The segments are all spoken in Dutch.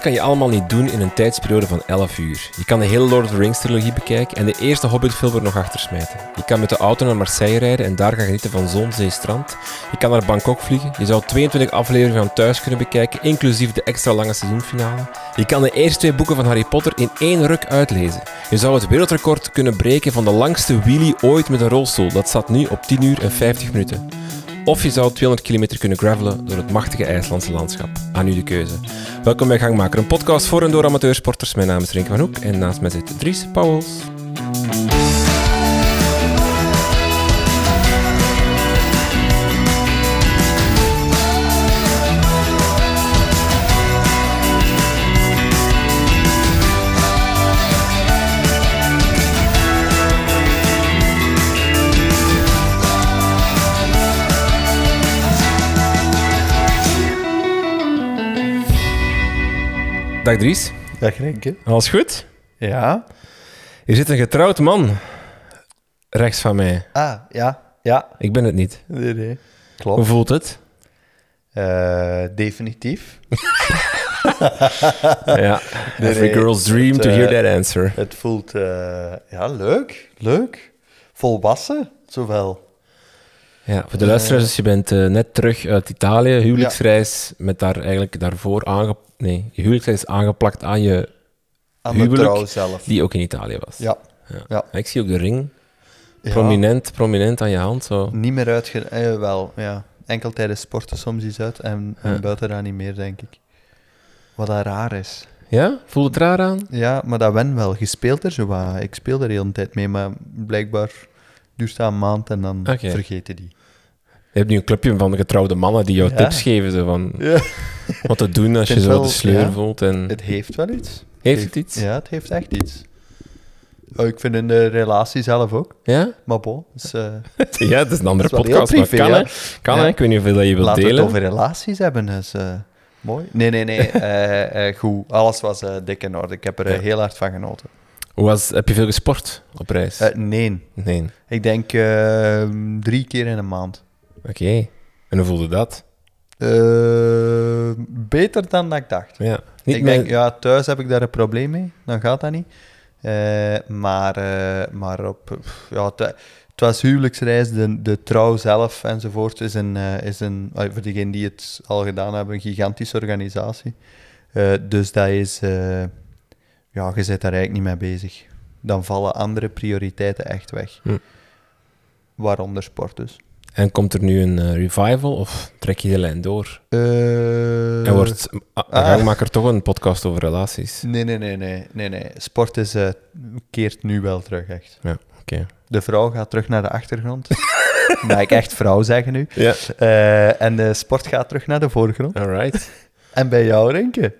Kan je allemaal niet doen in een tijdsperiode van 11 uur? Je kan de hele Lord of the Rings trilogie bekijken en de eerste Hobbit-film er nog achter smijten. Je kan met de auto naar Marseille rijden en daar gaan genieten van zon, zee, strand. Je kan naar Bangkok vliegen. Je zou 22 afleveringen van thuis kunnen bekijken, inclusief de extra lange seizoenfinale. Je kan de eerste twee boeken van Harry Potter in één ruk uitlezen. Je zou het wereldrecord kunnen breken van de langste wheelie ooit met een rolstoel. Dat staat nu op 10 uur en 50 minuten. Of je zou 200 kilometer kunnen gravelen door het machtige IJslandse landschap. Aan u de keuze. Welkom bij Gangmaker, een podcast voor en door amateursporters. Mijn naam is Renke van Hoek en naast mij zit Dries Pauwels. Dag Dries, Dag Renke. alles goed? Ja? Hier zit een getrouwd man rechts van mij. Ah, ja. Ja. Ik ben het niet. Nee, nee. Hoe Klopt. voelt het? Eh, definitief. Ja, every nee, girl's dream het, to eh, hear that answer. Het voelt, eh, ja, leuk. Leuk. Volwassen, zowel. Ja, voor de luisteraars, dus je bent eh, net terug uit Italië, huwelijksreis, met daar eigenlijk daarvoor aange... Nee, je huwelijksreis is aangeplakt aan je, Aan de Huwelijk. trouw zelf. die ook in Italië was. Ja. Ja. Ja. Ik zie ook de ring, prominent, prominent aan je hand, zo. Niet meer uitge... Eh, wel, ja. Enkel tijdens sporten soms iets uit en, buiten dat niet meer, denk ik. Wat dat raar is. Ja? Voelt het raar aan? Ja, maar dat wen wel. Je speelt er zo wat. Ik speel er de hele tijd mee, maar blijkbaar duurt dat een maand en dan vergeten die. Je hebt nu een clubje van getrouwde mannen die jou Ja. tips geven, zo van Ja. wat te doen als je zo wel, de sleur ja. voelt. En... Het heeft wel iets. Heeft het iets? Ja, het heeft echt iets. Oh, ik vind in de relatie zelf ook. Ja? Maar bon, dus, Ja, het is een andere is podcast, maar kan, hè? Kan, hè? Ik weet niet hoeveel dat je wilt laten we delen. het over relaties hebben. eh, mooi. Nee, nee, nee. eh, goed, alles was dik in orde. Ik heb er heel hard van genoten. Hoe was, heb je veel gesport op reis? Nee, nee. ik denk eh, drie keer in een maand. Oké. En hoe voelde dat? Eh, beter dan dat ik dacht. Ja. Niet ik met- denk, ja, thuis heb ik daar een probleem mee. Dan gaat dat niet. Eh, maar, eh, maar op, ja, het, was huwelijksreis, de, de trouw zelf enzovoort is een, is een voor degenen die het al gedaan hebben, een gigantische organisatie. Dus dat is, ja, je zit daar eigenlijk niet mee bezig. Dan vallen andere prioriteiten echt weg. Hm. Waaronder sport dus. En komt er nu een eh, revival of trek je de lijn door? Eh, en wordt ah, ah. Toch een podcast over relaties? Nee, nee, nee, nee, nee, nee. Sport is, eh, keert nu wel terug, echt. Ja, oké. De vrouw gaat terug naar de achtergrond. Mag ik echt vrouw zeggen nu? Ja. En de sport gaat terug naar de voorgrond. Alright. En bij jou, Renke?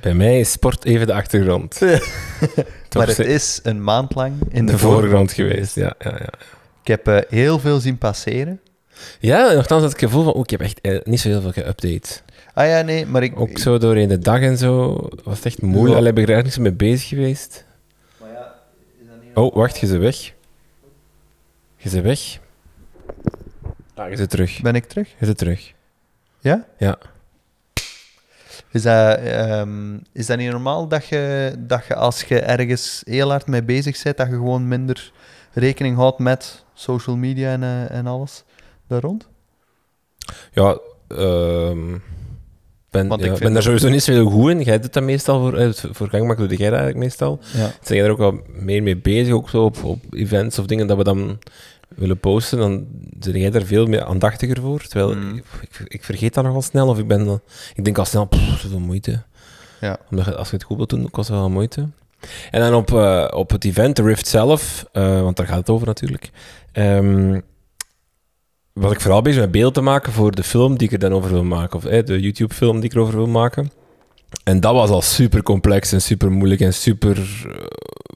Bij mij is sport even de achtergrond. Maar het is een maand lang in de, de voorgrond geweest. Ja, ja, ja. Ik heb heel veel zien passeren. Ja, en nogthans had ik het gevoel van, oeh, ik heb echt eh, niet zo heel veel geüpdate. Ah ja, nee, maar ik... Ook zo doorheen de dag en zo was het echt moeilijk. Ja. Allee, ben ik er eigenlijk niet zo mee bezig geweest. Maar ja, is dat niet... Oh, wacht, je ze weg. Je ze weg. Ah, je ze terug. Ben ik terug? Je ze terug. Ja? Ja. Is dat, ehm, is dat niet normaal dat je, dat je als je ergens heel hard mee bezig bent, dat je gewoon minder rekening houdt met social media en, eh, en alles daar rond? Ja, ehm ben, Want ja, ik ben daar sowieso niet zo heel goed in. Jij doet dat meestal voor, eh, voor gangmak, doe jij dat eigenlijk meestal. Ja. Zijn jij er ook wel meer mee bezig, ook zo op, op events of dingen dat we dan willen posten, dan ben jij daar veel meer aandachtiger voor. Terwijl Mm. ik, ik, ik vergeet dat nogal snel, of ik ben, dan- ik denk al snel, pff, zoveel moeite. Ja. Omdat als je het goed wilt doen, kost het wel moeite. En dan op, eh, op het event, de Rift zelf, eh, want daar gaat het over natuurlijk, ehm, was ik vooral bezig met beeld te maken voor de film die ik er dan over wil maken, of eh, de YouTube-film die ik erover wil maken. En dat was al super complex en super moeilijk en super eh,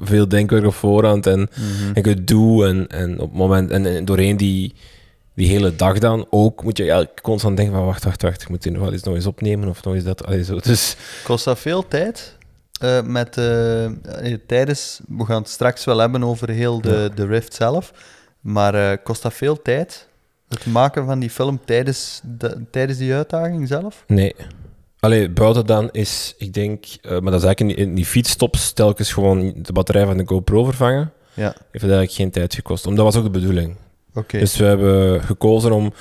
veel denkwerk op voorhand en, Mhm. en gedoe. En, en op het moment, en, en doorheen die, die hele dag dan ook, moet je eigenlijk constant denken van wacht, wacht, wacht, ik moet dit nog wel eens nog eens opnemen of nog eens dat. Allee, zo. Dus Kost dat veel tijd? Eh, met, eh, eh, tijdens, we gaan het straks wel hebben over heel de, de Rift zelf, maar eh, kost dat veel tijd? Het maken van die film tijdens, de, tijdens die uitdaging zelf? nee. Allee, buiten dan is, ik denk, eh, maar dat is eigenlijk in, in die fietsstops telkens gewoon de batterij van de GoPro vervangen. Ja, Heeft het eigenlijk geen tijd gekost. Omdat dat was ook de bedoeling. oké. Dus we hebben gekozen om.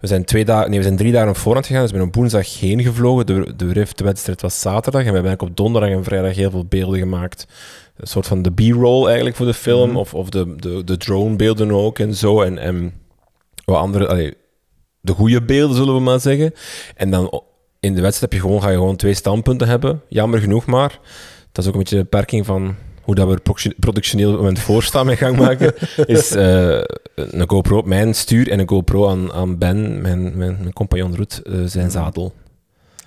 We zijn, twee dagen, nee, we zijn drie dagen op voorhand gegaan. Dus we zijn op woensdag heen gevlogen. De, de Rift-wedstrijd was zaterdag. En we hebben eigenlijk op donderdag en vrijdag heel veel beelden gemaakt. Een soort van de B-roll eigenlijk voor de film. Mhm. Of, of de, de, de drone-beelden ook en zo. En, en wat andere. allee, de goede beelden, zullen we maar zeggen. En dan in de wedstrijd heb je gewoon, ga je gewoon twee standpunten hebben. Jammer genoeg maar. Dat is ook een beetje de beperking van hoe dat we produ- productioneel op het voorstaan mee gang maken. is eh, een GoPro op mijn stuur en een GoPro aan, aan Ben, mijn, mijn, mijn compagnon Roet, eh, zijn zadel.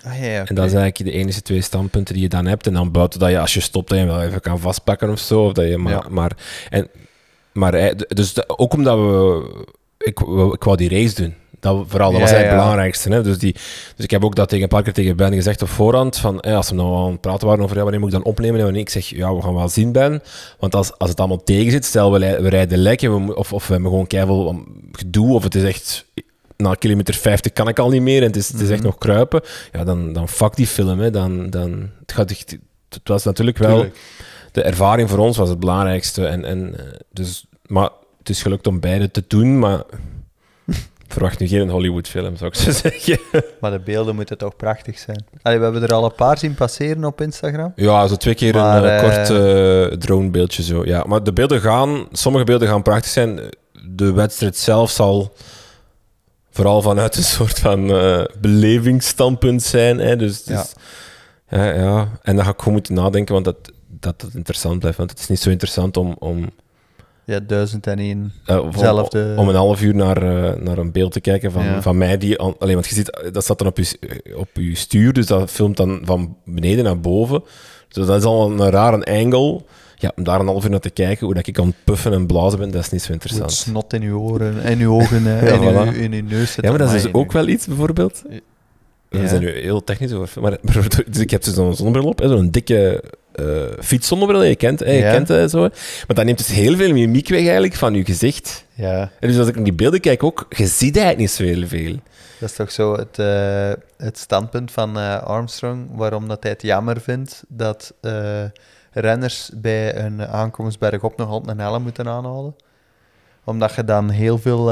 Ah, ja, En dat is eigenlijk de enige twee standpunten die je dan hebt. En dan buiten dat je als je stopt, dat je wel even kan vastpakken of zo. Of dat je maar, Ja. maar, en, maar dus de- ook omdat we... Ik, ik wou die race doen. Dat, vooral, dat was eigenlijk het belangrijkste. Hè? Dus, die, dus ik heb ook dat tegen een paar keer tegen Ben gezegd op voorhand. Van, eh, als we nou aan het praten waren over ja, wanneer moet ik dan opnemen en wanneer ik zeg, ja, we gaan wel zien Ben. Want als, als het allemaal tegen zit, stel we, rijden lek en we, mo- of, of we hebben gewoon keihard gedoe, of het is echt na kilometer 50 kan ik al niet meer en het is, het is echt Mhm. nog kruipen, ja, dan, dan fuck die film. Hè. Dan, dan, het, gaat echt, het was natuurlijk wel... Tuurlijk. De ervaring voor ons was het belangrijkste. En, en, eh, dus, maar het is gelukt om beide te doen, maar... Verwacht nu geen Hollywood-film, zou ik zo zeggen. Maar de beelden moeten toch prachtig zijn. Allee, we hebben er al een paar zien passeren op Instagram. Ja, zo twee keer Maar, een eh, kort eh, dronebeeldje zo. Ja, maar de beelden gaan, sommige beelden gaan prachtig zijn. De wedstrijd zelf zal vooral vanuit een soort van eh, belevingsstandpunt zijn. Hè. Dus, Ja. ja. Ja, En dan ga ik gewoon moeten nadenken, want dat, dat het interessant blijft. Want het is niet zo interessant om, om, Ja, duizend en één. eh, om- Zelfde- om een half uur naar, eh, naar een beeld te kijken van, Ja. van mij. Die, alleen, want je ziet, eh, dat staat dan op je, op je stuur, dus dat filmt dan van beneden naar boven. Dus dat is al een rare angle. Ja, om daar een half uur naar te kijken, hoe dat ik het puffen en blazen ben, dat is niet zo interessant. snot in uw oren en uw ogen Ja, en uw, voilà. in uw neus. Ja, maar dat is dus ook wel iets, bijvoorbeeld. We Ja. zijn nu heel technisch over. Maar, dus ik heb dus zo'n zonnebril op, zo'n dikke eh fietszonnebril, je kent, hè, je Ja. kent zo. Maar dat neemt dus heel veel mimiek weg eigenlijk van je gezicht. Ja, En dus als ik naar die beelden kijk ook, je ziet eigenlijk niet zo heel veel. dat is toch zo het, eh, het standpunt van eh, Armstrong, waarom dat hij het jammer vindt dat renners bij een aankomst bergop nog altijd een helm moeten aanhouden. Omdat je dan heel veel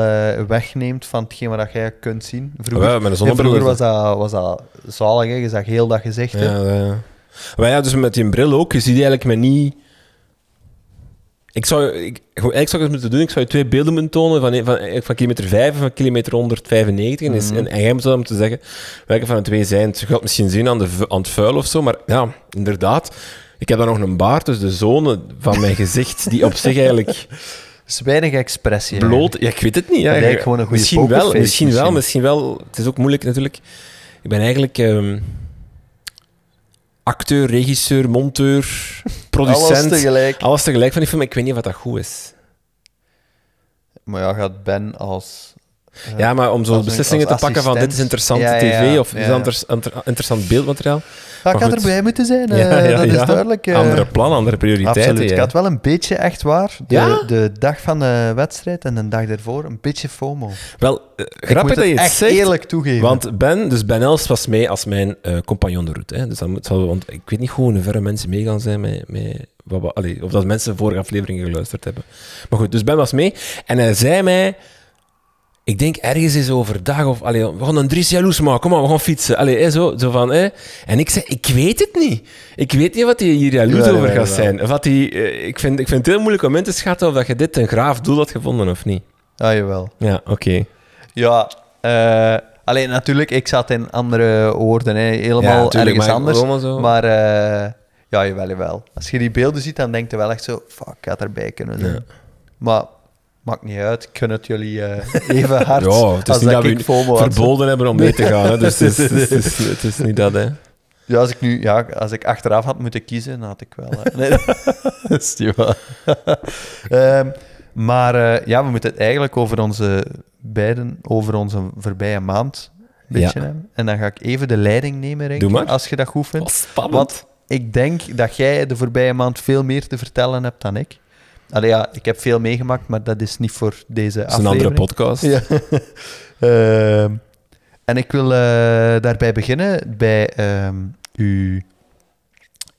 wegneemt van hetgeen wat je kunt zien. Vroeger, Ja, zonnebril vroeger is was dat, was dat zalig, hè. je zag heel dat gezicht. Ja, ja. Maar ja, dus met die bril ook, je ziet eigenlijk me niet... Ik zou, ik, eigenlijk zou ik het moeten doen, ik zou je twee beelden moeten tonen van, van, van kilometer 5 en van kilometer 195. En, is, Mhm. en, en jij moet dan moeten zeggen welke van de twee zijn. Je gaat het misschien zien aan, de, aan het vuil of zo, maar ja, inderdaad. Ik heb dan nog een baard, dus de zone van mijn gezicht, die op zich eigenlijk is weinig expressie. bloot... Ja, ik weet het niet. Ja. Dat lijkt gewoon een goede misschien wel, misschien wel, misschien. misschien wel. Het is ook moeilijk natuurlijk. Ik ben eigenlijk ehm, acteur, regisseur, monteur, producent. Alles tegelijk. Alles tegelijk van die film. Ik weet niet wat dat goed is. Maar ja, gaat Ben als... eh, Ja, maar om zo beslissingen te pakken van dit is interessante Ja, ja, tv of is inter- interessant beeldmateriaal. Ja, ik had erbij moeten zijn, eh, Ja, ja, dat is duidelijk. eh. Andere plan, andere prioriteiten. Absoluut. Ik ja. had wel een beetje echt waar, de, de dag van de wedstrijd en de dag ervoor, een beetje FOMO. Wel, eh, ik grappig dat je het het echt zegt. eerlijk toegeven. Want Ben, dus Ben Els was mee als mijn eh, compagnon de route. Hè. Dus dat moet, zal, want ik weet niet hoe verre mensen mee gaan zijn met... met wat, allee, of dat mensen vorige afleveringen geluisterd hebben. Maar goed, dus Ben was mee. En hij zei mij... Ik denk ergens is overdag of... Allee, we gaan een Dries jaloers maken. Kom maar, we gaan fietsen. Allee, hè, zo, zo van... Hè. En ik zei, ik weet het niet. Ik weet niet wat hij hier jaloers over gaat zijn. Of wat hij, eh, ik, vind, ik vind het heel moeilijk om in te schatten of dat je dit een graaf doel had gevonden of niet. Ah, jawel. Ja, oké. Ja, eh, alleen natuurlijk, ik zat in andere woorden, hè, helemaal tuurlijk, ergens maar anders. zo. Maar eh, ja, jawel, jawel. Als je die beelden ziet, dan denk je wel echt zo, fuck, ik had erbij kunnen zijn. Ja. Maar maakt niet uit, ik gun het jullie eh, even hard Ja, het is als niet dat ik we verboden hebben om mee te gaan. Hè. Dus het is, het, is, het, niet dat, hè. Ja, als ik nu, ja, als ik achteraf had moeten kiezen, dan had ik wel. eh, nee, dat is niet waar. Ehm, maar eh, ja, we moeten het eigenlijk over onze beiden, over onze voorbije maand een beetje Ja. hebben. En dan ga ik even de leiding nemen, maar. als je dat goed vindt. Wat spannend. Want ik denk dat jij de voorbije maand veel meer te vertellen hebt dan ik. Allee, ja, ik heb veel meegemaakt, maar dat is niet voor deze dat is een aflevering. andere podcast. Ja. Ehm, En ik wil eh, daarbij beginnen bij ehm, u.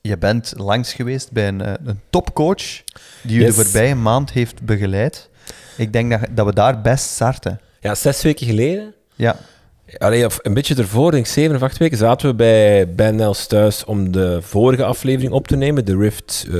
Je bent langs geweest bij een, eh, een topcoach die u Yes. de voorbije maand heeft begeleid. Ik denk dat, dat we daar best starten. Ja, zes weken geleden, Ja, allee, of een beetje ervoor, denk ik zeven of acht weken, zaten we bij Ben Nels thuis om de vorige aflevering op te nemen, de Rift eh,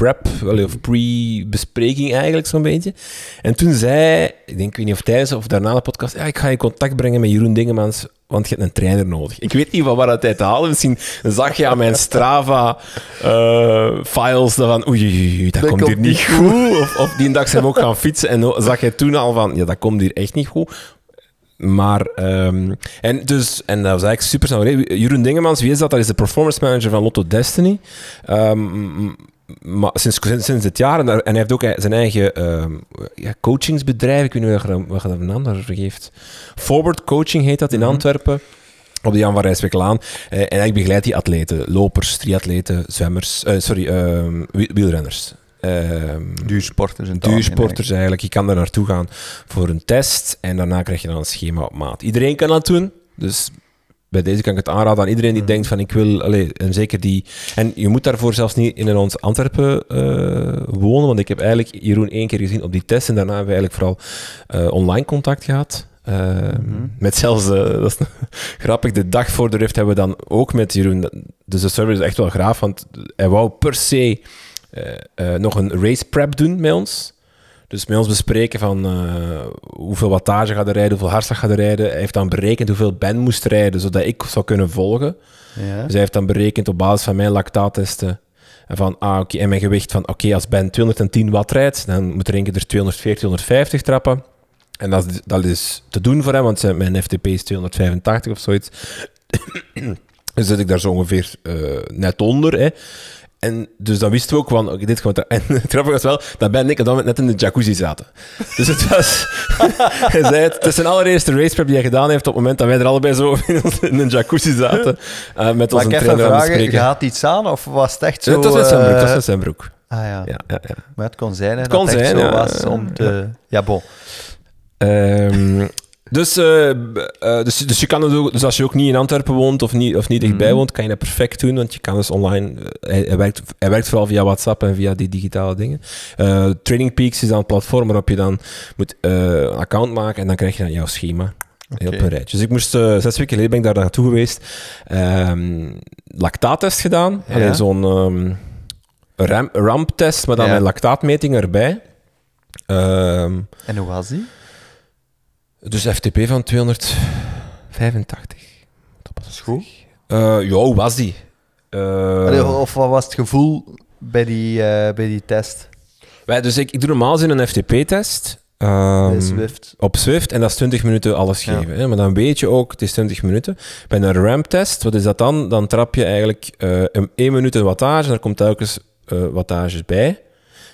prep, of pre-bespreking eigenlijk zo'n beetje. En toen zei, ik denk, ik weet niet of tijdens of daarna de podcast, ja, ik ga je in contact brengen met Jeroen Dingemans, want je hebt een trainer nodig. Ik weet niet van waar dat hij te halen. Misschien zag je aan mijn Strava-files van, oei, oei, oei, dat, Dat komt hier niet niet goed. Of, of die dag zijn we ook gaan fietsen en zag je toen al van, ja, dat komt hier echt niet goed. Maar, ehm, en, dus, en dat was eigenlijk super snel. Jeroen Dingemans, wie is dat? Dat is de performance manager van Lotto Destiny. Ehm, maar sinds, sinds, dit jaar. En, hij heeft ook zijn eigen ehm, ja, coachingsbedrijf. Ik weet niet wat je, daar een daarvoor geeft. Forward Coaching heet dat in Antwerpen. Op de Jan van Rijswijklaan. Eh, en hij begeleidt die atleten. Lopers, triatleten, zwemmers. eh, sorry, ehm, wie- wielrenners. Ehm, duursporters en duursporters eigenlijk. Je kan daar naartoe gaan voor een test en daarna krijg je dan een schema op maat. Iedereen kan dat doen, dus bij deze kan ik het aanraden aan iedereen die denkt van ik wil, allee, en zeker die... En je moet daarvoor zelfs niet in ons Antwerpen eh, wonen, want ik heb eigenlijk Jeroen één keer gezien op die test en daarna hebben we eigenlijk vooral eh, online contact gehad. Eh, Met zelfs, eh, dat is grappig, de dag voor de Rift hebben we dan ook met Jeroen, dus de service is echt wel graaf, want hij wou per se nog een race prep doen met ons. Dus met ons bespreken van eh, hoeveel wattage gaat er rijden, hoeveel hartslag gaat er rijden. Hij heeft dan berekend hoeveel Ben moest rijden, zodat ik zou kunnen volgen. Ja. Dus hij heeft dan berekend op basis van mijn lactaattesten en van ah, oké, en mijn gewicht van oké, als Ben 210 watt rijdt, dan moet er één keer er 240, 250 trappen. En dat is, dat is te doen voor hem, want zijn- mijn FTP is 285 of zoiets. dus zit ik daar zo ongeveer eh, net onder. Hè. En dus dan wisten we ook van, oké, dit gaat er. En het grappige was wel, dat Ben en ik dat moment net in de jacuzzi zaten. Dus het was... hij zei het, het is zijn allereerste raceprep die hij gedaan heeft op het moment dat wij er allebei zo in, een jacuzzi zaten. eh, met onze ik even trainer aan het spreken. gaat iets aan of was het echt zo... Het was net zijn broek, het was eh, net zijn broek. Ah ja. Ja, ja, ja. maar het kon zijn hè, Het dat kon het echt zijn, zo ja. was om te... Ja, bon. Ehm, dus, eh, eh, dus, dus, je kan het ook, dus als je ook niet in Antwerpen woont of niet, of niet dichtbij Mhm. woont, kan je dat perfect doen, want je kan dus online... eh, hij, hij werkt, hij werkt vooral via WhatsApp en via die digitale dingen. Training Peaks is dan een platform waarop je dan moet een account maken en dan krijg je dan jouw schema. Heel op een rijtje. Dus ik moest, zes weken geleden ben ik daar naartoe geweest. Ehm lactaattest gedaan. Ja. Alleen zo'n ram, ramptest, maar dan Ja. met lactaatmeting erbij. Ehm, En hoe was die? Dus FTP van 285. Dat was goed. Uh, ja, hoe was die? Eh, Allee, of wat was het gevoel bij die, eh, bij die test? wij, dus ik, ik doe normaal gezien een FTP-test. ehm, Swift? op Swift en dat is 20 minuten alles Ja. geven. Hè? Maar dan weet je ook, het is 20 minuten. Bij een RAM-test, wat is dat dan? Dan trap je eigenlijk een 1 minuut een wattage en er komt telkens wattages bij.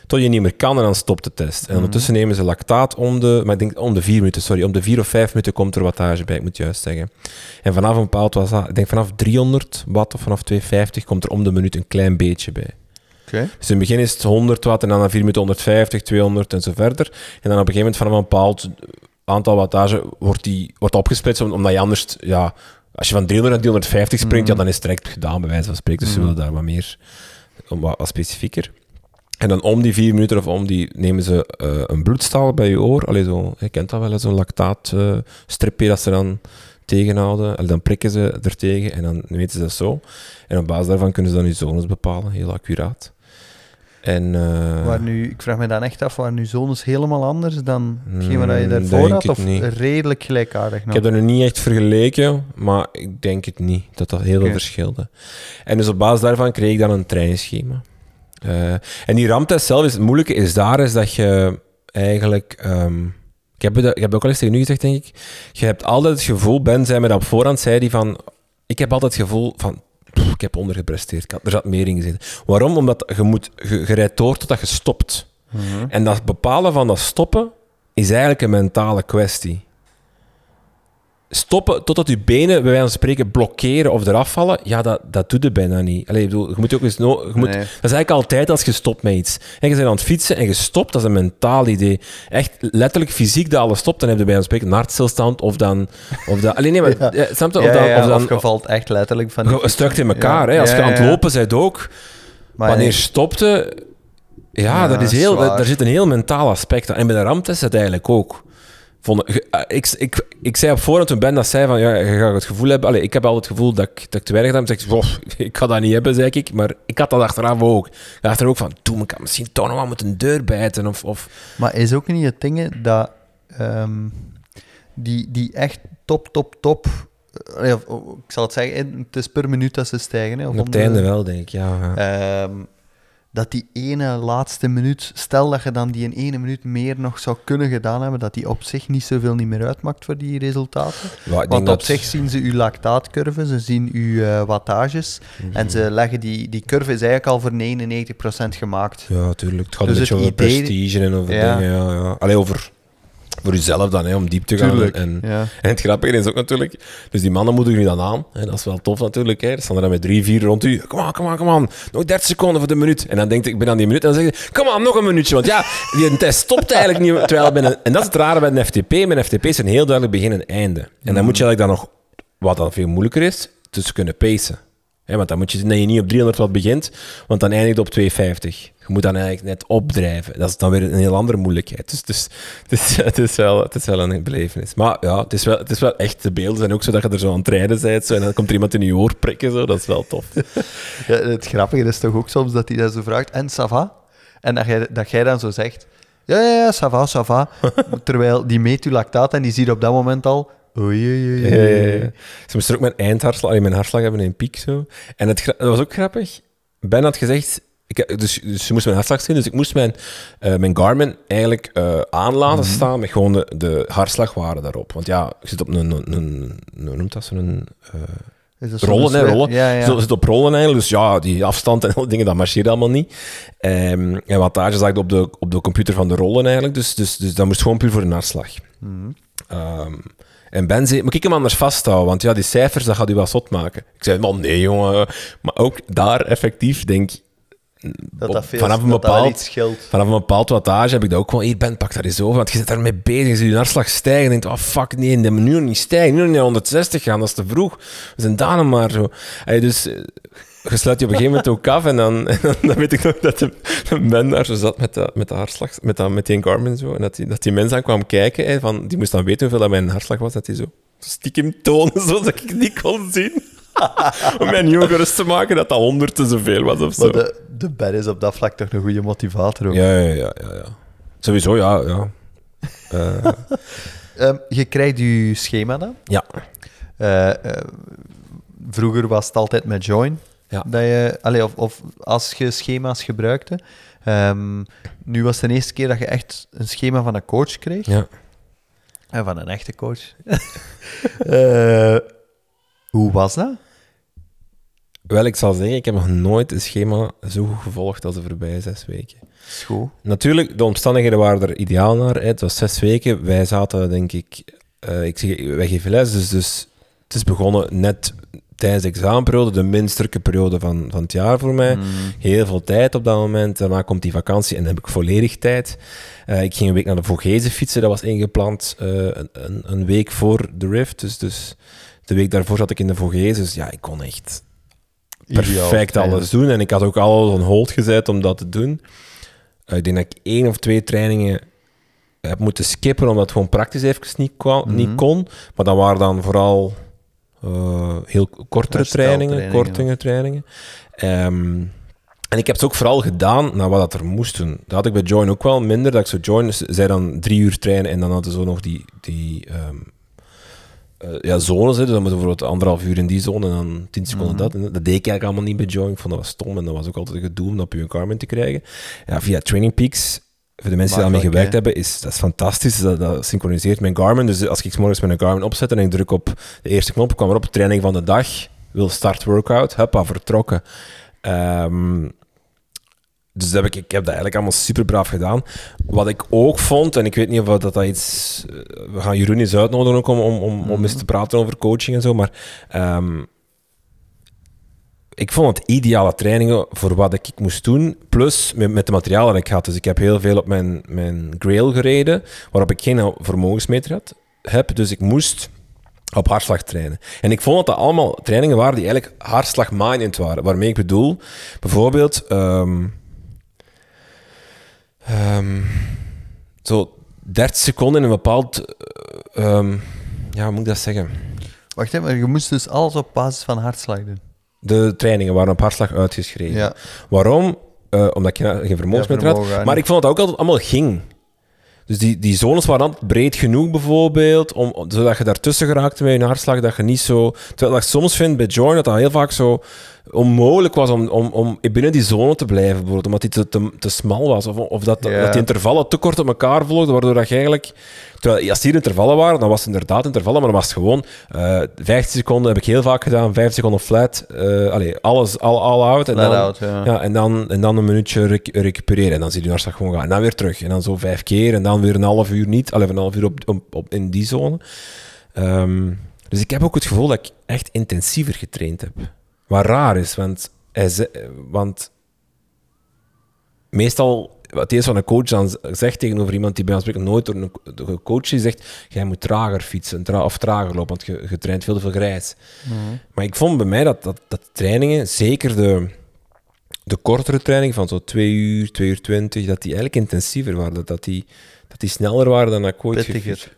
Tot je niet meer kan en dan stopt de test. En Mhm. ondertussen nemen ze lactaat om de, maar ik denk om de 4 minuten, sorry, om de 4 of 5 minuten komt er wattage bij, ik moet juist zeggen. En vanaf een bepaald was dat, ik denk vanaf 300 watt of vanaf 250 komt er om de minuut een klein beetje bij. Oké. Dus in het begin is het 100 watt en dan na 4 minuten 150, 200 en zo verder. En dan op een gegeven moment vanaf een bepaald aantal wattage wordt die wordt opgesplitst, om- omdat je anders, ja, als je van 300 naar 350 springt, Mhm. ja, dan is het direct gedaan, bij wijze van spreken. Dus ze Mhm. willen daar wat meer, wat, wat specifieker. En dan om die 4 minuten of om die nemen ze eh, een bloedstaal bij je oor. Allee, zo, je kent dat wel, zo'n lactaatstripje dat ze dan tegenhouden. Allee, dan prikken ze er tegen en dan weten ze dat zo. En op basis daarvan kunnen ze dan je zones bepalen, heel accuraat. En, eh, Waar nu, ik vraag me dan echt af, waar nu zones helemaal anders dan hetgeen wat je Mm, daarvoor had? Of niet. redelijk gelijkaardig nog? Ik heb dat nog niet echt vergeleken, maar ik denk het niet dat dat heel veel verschilde. En dus op basis daarvan kreeg ik dan een trainingsschema. Eh, en die ramptest zelf, is, het moeilijke is daar is dat je eigenlijk... ehm, ik, heb, dat, ik heb ook al eens tegen u gezegd, denk ik. Je hebt altijd het gevoel, Ben zei me dat op voorhand, zei hij van... Ik heb altijd het gevoel van... "Pff, Ik heb ondergepresteerd. Ik had, er zat meer in gezeten. Waarom? Omdat je, moet, je, je rijdt door totdat je stopt. Mhm. En dat bepalen van dat stoppen is eigenlijk een mentale kwestie. Stoppen totdat je benen, bij wijze van spreken, blokkeren of eraf vallen, ja, dat, dat doet het bijna niet. Allee, ik bedoel, je moet ook eens... No je moet, Nee. Dat is eigenlijk altijd als je stopt met iets. En je bent aan het fietsen en je stopt, dat is een mentaal idee. Echt letterlijk fysiek dat alles stopt, dan heb je bij wijze van spreken een hartstilstand of dan... Of dan alleen nee, maar... Ja. ja, snap je? Of dan... ja, of dan of je valt echt letterlijk van... je stukt in elkaar. Hè? Als je aan het lopen bent ook, Maar wanneer stopte... Ja, Ja, dat is heel, dat- daar zit een heel mentaal aspect aan. En bij de ramtest het eigenlijk ook. Eh, ik, ik, ik zei op voorhand toen Ben dat zei van ja, je gaat het gevoel hebben. Allee, ik heb altijd het gevoel dat ik, dat ik te weinig heb. Ik, "Wow, ik ga dat niet hebben, zeg ik. Maar ik had dat achteraf ook. Er ook van, doe, ik kan misschien toch nog wel met een deur bijten. Of, of Maar is ook niet het ding dat ehm, die, die echt top, top, top... eh, of- ik zal het zeggen, het is per minuut dat ze stijgen. Hè, of op het de- einde wel, denk ik. Ja, ja. Ehm, dat die ene laatste minuut, stel dat je dan die ene minuut meer nog zou kunnen gedaan hebben, dat die op zich niet zoveel niet meer uitmaakt voor die resultaten. Ja, Want op dat- zich zien ze uw lactaatcurve, ze zien uw eh, wattages Mhm. en ze leggen die, die curve is eigenlijk al voor 99% gemaakt. Ja, tuurlijk. Het gaat Dus een beetje over idee- prestige en over Ja. dingen. Ja, ja. Allee, over voor jezelf dan, hè, om diep te gaan. Tuurlijk, En, ja. en het grappige is ook natuurlijk... Dus die mannen moedigen je dan aan. Hè, dat is wel tof natuurlijk. Hè. Ze staan er dan met drie, vier rond u. Kom aan, kom aan, kom aan. Nog 30 seconden voor de minuut. En dan denk ik, ik ben aan die minuut. En dan zeg je, kom aan, nog een minuutje. Want ja, die test stopt eigenlijk niet. Terwijl bij een, en dat is het rare bij een FTP. FTP is een heel duidelijk begin en einde. En dan moet je eigenlijk dan nog... Wat dan veel moeilijker is, tussen kunnen pacen. Hè, want dan moet je, dat je niet op 300 watt begint, want dan eindigt op 250. Je moet dan eigenlijk net opdrijven. Dat is dan weer een heel andere moeilijkheid. Dus, dus het, is, het, is wel, het is wel een belevenis. Maar ja, het is wel, het is wel echt, de beelden zijn ook zo dat je er zo aan het rijden bent. Zo, en dan komt er iemand in je oor prikken. Zo, dat is wel tof. Ja, het grappige is toch ook soms dat hij dat zo vraagt, en ça va? En dat jij, dat jij dan zo zegt, ja, ja, ja, ça va, ça va. Terwijl die meet uw lactaat en die ziet op dat moment al, oei, oei, oei, Ja, oei. ja, ja. Ze moesten ook mijn eindhartslag, mijn hartslag hebben in piek zo. En het, dat was ook grappig. Ben had gezegd, ik, dus, dus ze moest mijn hartslag zien, dus ik moest mijn, eh, mijn Garmin eigenlijk eh, aan laten staan met gewoon de, de hartslagwaarde daarop. Want ja, je zit op een, een, een, hoe noemt dat zo'n eh, Is dat zo'n rollen, hè, rollen. Ja, ja. Zo zit op rollen eigenlijk, dus ja, die afstand en alle dingen, dat marcheert allemaal niet. Ehm, en wattage zag ik op de, op de computer van de rollen eigenlijk, dus, dus, dus dat moest gewoon puur voor een hartslag. Mhm. Ehm, en Ben zei, moet ik hem anders vasthouden? Want ja, die cijfers, dat gaat u wel zot maken. Ik zei, man, nee, jongen. Maar ook daar effectief, denk ik, Dat dat veel, vanaf, een dat dat bepaald, scheelt. vanaf een bepaald wattage heb ik dat ook wel, hier, Ben, pak daar eens over. Want je zit daarmee bezig, je ziet je hartslag stijgen. En denkt, oh, fuck, nee, dat moet nu nog niet stijgen. Nu nog niet naar 160 gaan, dat is te vroeg. We zijn daar nog maar zo. Dus... eh, Je sluit je op een gegeven moment ook af en dan, en dan, dan weet ik nog dat de, Ben daar zo zat met de, met de hartslag, met, dat, met die Garmin zo. En dat die, dat die mensen aan kwam kijken, hè, van, die moest dan weten hoeveel dat mijn hartslag was, dat hij zo stiekem tonen, zodat ik het niet kon zien. Om mijn nieuwe gerust te maken dat dat honderd te zoveel was of zo. Maar de, de Ben is op dat vlak toch een goede motivator ook. Ja, ja, ja, ja, ja. Sowieso, ja, ja. Eh, Ehm, je krijgt je schema dan. ja. Eh, eh, vroeger was het altijd met Join. Ja. Dat je, allee, of, of als je schema's gebruikte. Ehm, nu was het de eerste keer dat je echt een schema van een coach kreeg. ja. En van een echte coach. Eh, hoe was dat? Wel, ik zal zeggen, ik heb nog nooit een schema zo goed gevolgd als de voorbije zes weken. School. Natuurlijk, de omstandigheden waren er ideaal naar. Hè. Het was zes weken. Wij zaten, denk ik... eh, ik zeg, wij geven les, dus, dus het is begonnen net tijdens de examenperiode, de minst drukke periode van, van het jaar voor mij. Heel veel tijd op dat moment. Daarna komt die vakantie en dan heb ik volledig tijd. Eh, ik ging een week naar de Vogezen fietsen, dat was ingepland eh, een, een, een week voor de Rift. Dus, dus de week daarvoor zat ik in de Vogezen. Dus ja, ik kon echt perfect Ideaal. alles doen. En ik had ook alles on hold gezet om dat te doen. Eh, ik denk dat ik één of twee trainingen heb moeten skippen, omdat het gewoon praktisch even niet, Mhm. niet kon. Maar dat waren dan vooral eh, heel kortere trainingen, kortere trainingen. Ehm, en ik heb het ook vooral gedaan naar wat dat er moest doen. Dat had ik bij Join ook wel minder. Dat ik zo Join, ze- zij dan drie uur trainen en dan hadden ze zo nog die, die ehm, eh, ja, zones. Hè. Dus dan moet je bijvoorbeeld anderhalf uur in die zone en dan tien seconden Mhm. dat. En dat deed ik eigenlijk allemaal niet bij Join. Ik vond dat was stom en dat was ook altijd een gedoe om dat op je Garmin te krijgen. Ja, via Training Peaks, voor de mensen die daarmee gewerkt hebben, is dat is fantastisch. Dat, dat synchroniseert mijn Garmin. Dus als ik 's morgens mijn Garmin opzet en ik druk op de eerste knop, kwam erop training van de dag, wil start workout, huppa, vertrokken. Ehm, dus dat heb ik, ik heb dat eigenlijk allemaal super braaf gedaan. Wat ik ook vond, en ik weet niet of dat, dat iets... eh, We gaan Jeroen eens uitnodigen ook om, om, om, om eens te praten over coaching en zo, maar... ehm, ik vond het ideale trainingen voor wat ik moest doen, plus met, met de materialen dat ik had. Dus ik heb heel veel op mijn, mijn Grail gereden, waarop ik geen vermogensmeter had, heb. Dus ik moest op hartslag trainen. En ik vond dat dat allemaal trainingen waren die eigenlijk hartslagmaaiend waren. Waarmee ik bedoel, bijvoorbeeld... ehm, ehm, zo 30 seconden in een bepaald... eh, ehm, ja, hoe moet ik dat zeggen? Wacht even, maar je moest dus alles op basis van hartslag doen. De trainingen waren op hartslag uitgeschreven. Ja. Waarom? Eh, omdat je geen vermogensmeter Ja, had. Maar ik vond dat ook altijd allemaal ging. Dus die, die zones waren altijd breed genoeg, bijvoorbeeld, om, zodat je daartussen geraakte met je hartslag, dat je niet zo... Terwijl ik soms vind bij Jordan dat dat heel vaak zo onmogelijk was om, om, om binnen die zone te blijven, bijvoorbeeld, omdat die te, te, te smal was, of, of dat, Ja. dat die intervallen te kort op elkaar volgden, waardoor dat je eigenlijk... Terwijl, als hier intervallen waren, dan was het inderdaad intervallen, maar dan was het gewoon eh 15 seconden, heb ik heel vaak gedaan, 5 seconden flat, allee, alles, all, all out. En dan, out, ja. ja, en, dan, en dan een minuutje rec- recupereren. En dan zie je hartslag gewoon gaan. En dan weer terug. En dan zo vijf keer. En dan weer een half uur niet. Alleen een half uur op, op, op, in die zone. Ehm, dus ik heb ook het gevoel dat ik echt intensiever getraind heb. Wat raar is, want, hij ze- want meestal... Wat eerst wat een coach dan zegt tegenover iemand die bij ons spreekt, nooit door een een coach die zegt, jij moet trager fietsen tra- of trager lopen, want je, je traint veel te veel grijs. Maar ik vond bij mij dat, dat, dat trainingen, zeker de, de kortere training van zo 2 uur, 2 uur 20, dat die eigenlijk intensiever waren. Dat die, dat die sneller waren dan ik ooit Pittiger.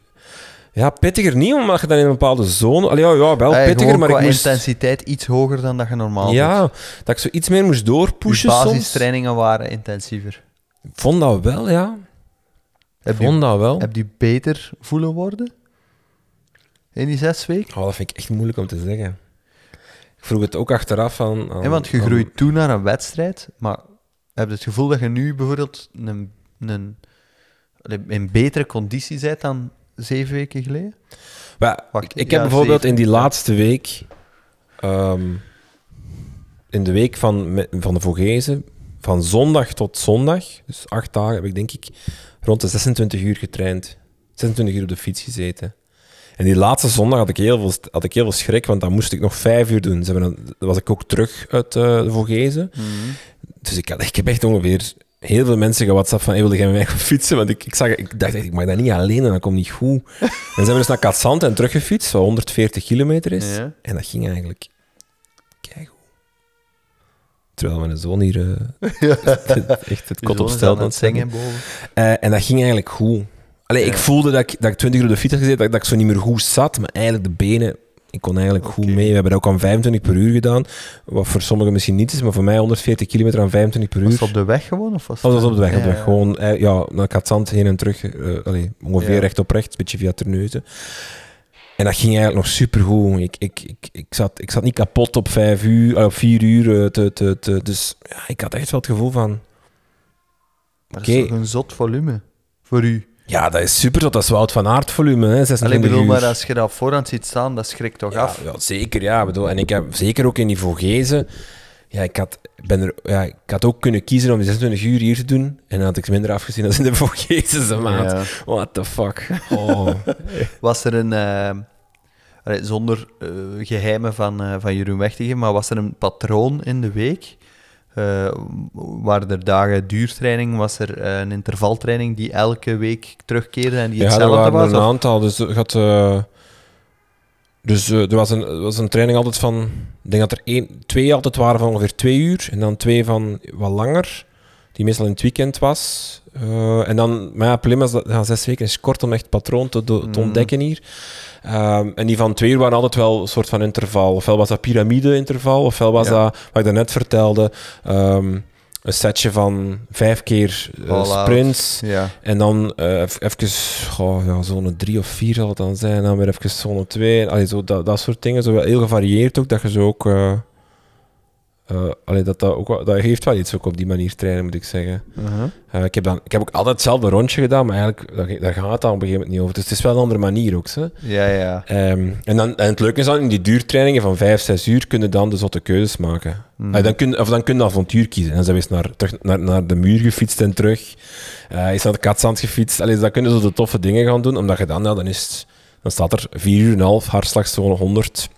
Ja, pittiger niet, omdat je dan in een bepaalde zone... Allee, ja, ja, wel pittiger, maar ik moest... intensiteit iets hoger dan dat je normaal doet. Ja, dat ik zo iets meer moest doorpushen soms. basistrainingen waren intensiever. Ik vond dat wel, ja. Heb je, vond dat wel. heb je beter voelen worden? In die zes weken? Oh, dat vind ik echt moeilijk om te zeggen. Ik vroeg het ook achteraf aan... aan Ja, want je aan- groeit toe naar een wedstrijd, maar heb je het gevoel dat je nu bijvoorbeeld een, een, in betere conditie bent dan zeven weken geleden? Maar Wacht, ik, ik ja, heb bijvoorbeeld zeven, in die laatste week, ehm, in de week van, van de Vogezen, van zondag tot zondag, dus acht dagen, heb ik denk ik rond de 26 uur getraind. 26 uur op de fiets gezeten. En die laatste zondag had ik heel veel, had ik heel veel schrik, want dan moest ik nog vijf uur doen. Ze hebben dan, dan was ik ook terug uit eh, de Vogezen. Mhm. Dus ik, had, ik heb echt ongeveer heel veel mensen gewhatsappt van, hey, wilde jij met mij gaan fietsen? Want ik, ik, zag, ik dacht ik mag dat niet alleen doen, dat komt niet goed. en zijn we dus naar Katzand en teruggefietst, wat 140 kilometer is. Ja. En dat ging eigenlijk keigoed. Terwijl mijn zoon hier eh, echt het kot op is stel aan het zingen. Eh, en dat ging eigenlijk goed. Allee, ik voelde dat ik, dat ik 20 uur op de fiets had gezeten, dat, dat ik zo niet meer goed zat, maar eigenlijk de benen, ik kon eigenlijk goed mee. We hebben dat ook aan 25 per uur gedaan, wat voor sommigen misschien niet is, maar voor mij 140 kilometer aan 25 per uur. Was het op de weg gewoon? Of was Oh, dat was op de weg, op de Ja, weg. Gewoon, eh, ja, naar Katzand heen en terug. eh allee, ongeveer Ja. recht op recht, een beetje via Terneuzen. En dat ging eigenlijk nog supergoed. Ik, ik, ik, ik, zat, ik zat niet kapot op vijf uur, eh, op vier uur. te, te, te, dus ja, ik had echt wel het gevoel van... Maar dat is toch een zot volume voor u? Ja, dat is super, dat is Wout van Aert volume, hè, 26 Alleen bedoel, uur. maar als je dat op voorhand ziet staan, dat schrikt toch ja, af? ja, zeker, ja. ik Bedoel, en ik heb zeker ook in die Vogezen... Ja, ik had, ben er, ja, ik had ook kunnen kiezen om die 26 uur hier te doen. En dan had ik minder afgezien als in de Vogezen, maat. Ja. What the fuck. Oh. Was er een, eh, allee, zonder eh, geheimen van, eh, van Jeroen weg te geven, maar was er een patroon in de week? Eh waren er dagen duurtraining, was er eh, een intervaltraining die elke week terugkeerde en die Ja, er hetzelfde waren was? een aantal. Dus, er had, eh, dus eh, er was een, er was een training altijd van... Ik denk dat er één, twee altijd waren van ongeveer twee uur. En dan twee van wat langer. Die meestal in het weekend was. Eh, en dan... Maar ja, probleem is dat ja, zes weken is kort om echt patroon te, te Mm. ontdekken hier. Ehm, en die van twee uur waren altijd wel een soort van interval. Ofwel was dat piramide-interval, ofwel was Ja. dat, wat ik daarnet vertelde, ehm, een setje van vijf keer out. sprints. Ja. En dan eh even, goh, ja, zone 3 of 4 zal het dan zijn. En dan weer even zone 2. Allee, zo, dat, dat soort dingen. Zo wel heel gevarieerd ook, dat je zo ook... allee, dat, dat, ook wel, dat geeft wel iets ook op die manier trainen, moet ik zeggen. Eh, ik, heb dan, ik heb ook altijd hetzelfde rondje gedaan, maar eigenlijk daar, daar gaat het dan op een gegeven moment niet over. Dus het is wel een andere manier ook. Zo. Ja, ja. Ehm, en, dan, en het leuke is dan, in die duurtrainingen van 5, 6 uur kun je dan de zotte keuzes maken. Ah, dan kun, of dan kun je avontuur kiezen. En dan zijn we eens naar, terug naar, naar de muur gefietst en terug. Eh is naar de katzand gefietst. Allee, dus dan kunnen ze de toffe dingen gaan doen, omdat je dan, ja, dan, is het, dan staat er 4 uur en een half, hartslagzone 100.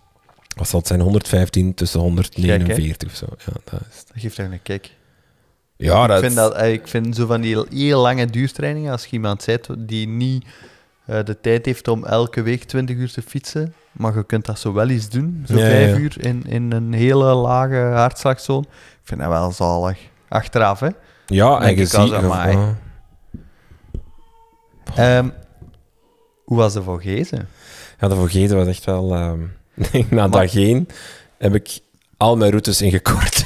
Wat zal het zijn? 115 tussen 149 of zo. Ja, dat is. Dat geeft een kick. Ja, dat ik, vind dat, eh, ik vind zo van die heel lange duurtrainingen, als je iemand zet die niet eh, de tijd heeft om elke week 20 uur te fietsen, maar je kunt dat zo wel eens doen, zo Ja, vijf ja. uur in, in een hele lage hartslagzone. Ik vind dat wel zalig. Achteraf, hè. Ja, en je ziet... Ehm, hoe was de Vogezen? Ja, de Vogeten was echt wel... ehm, na Maar- dag één heb ik al mijn routes ingekort.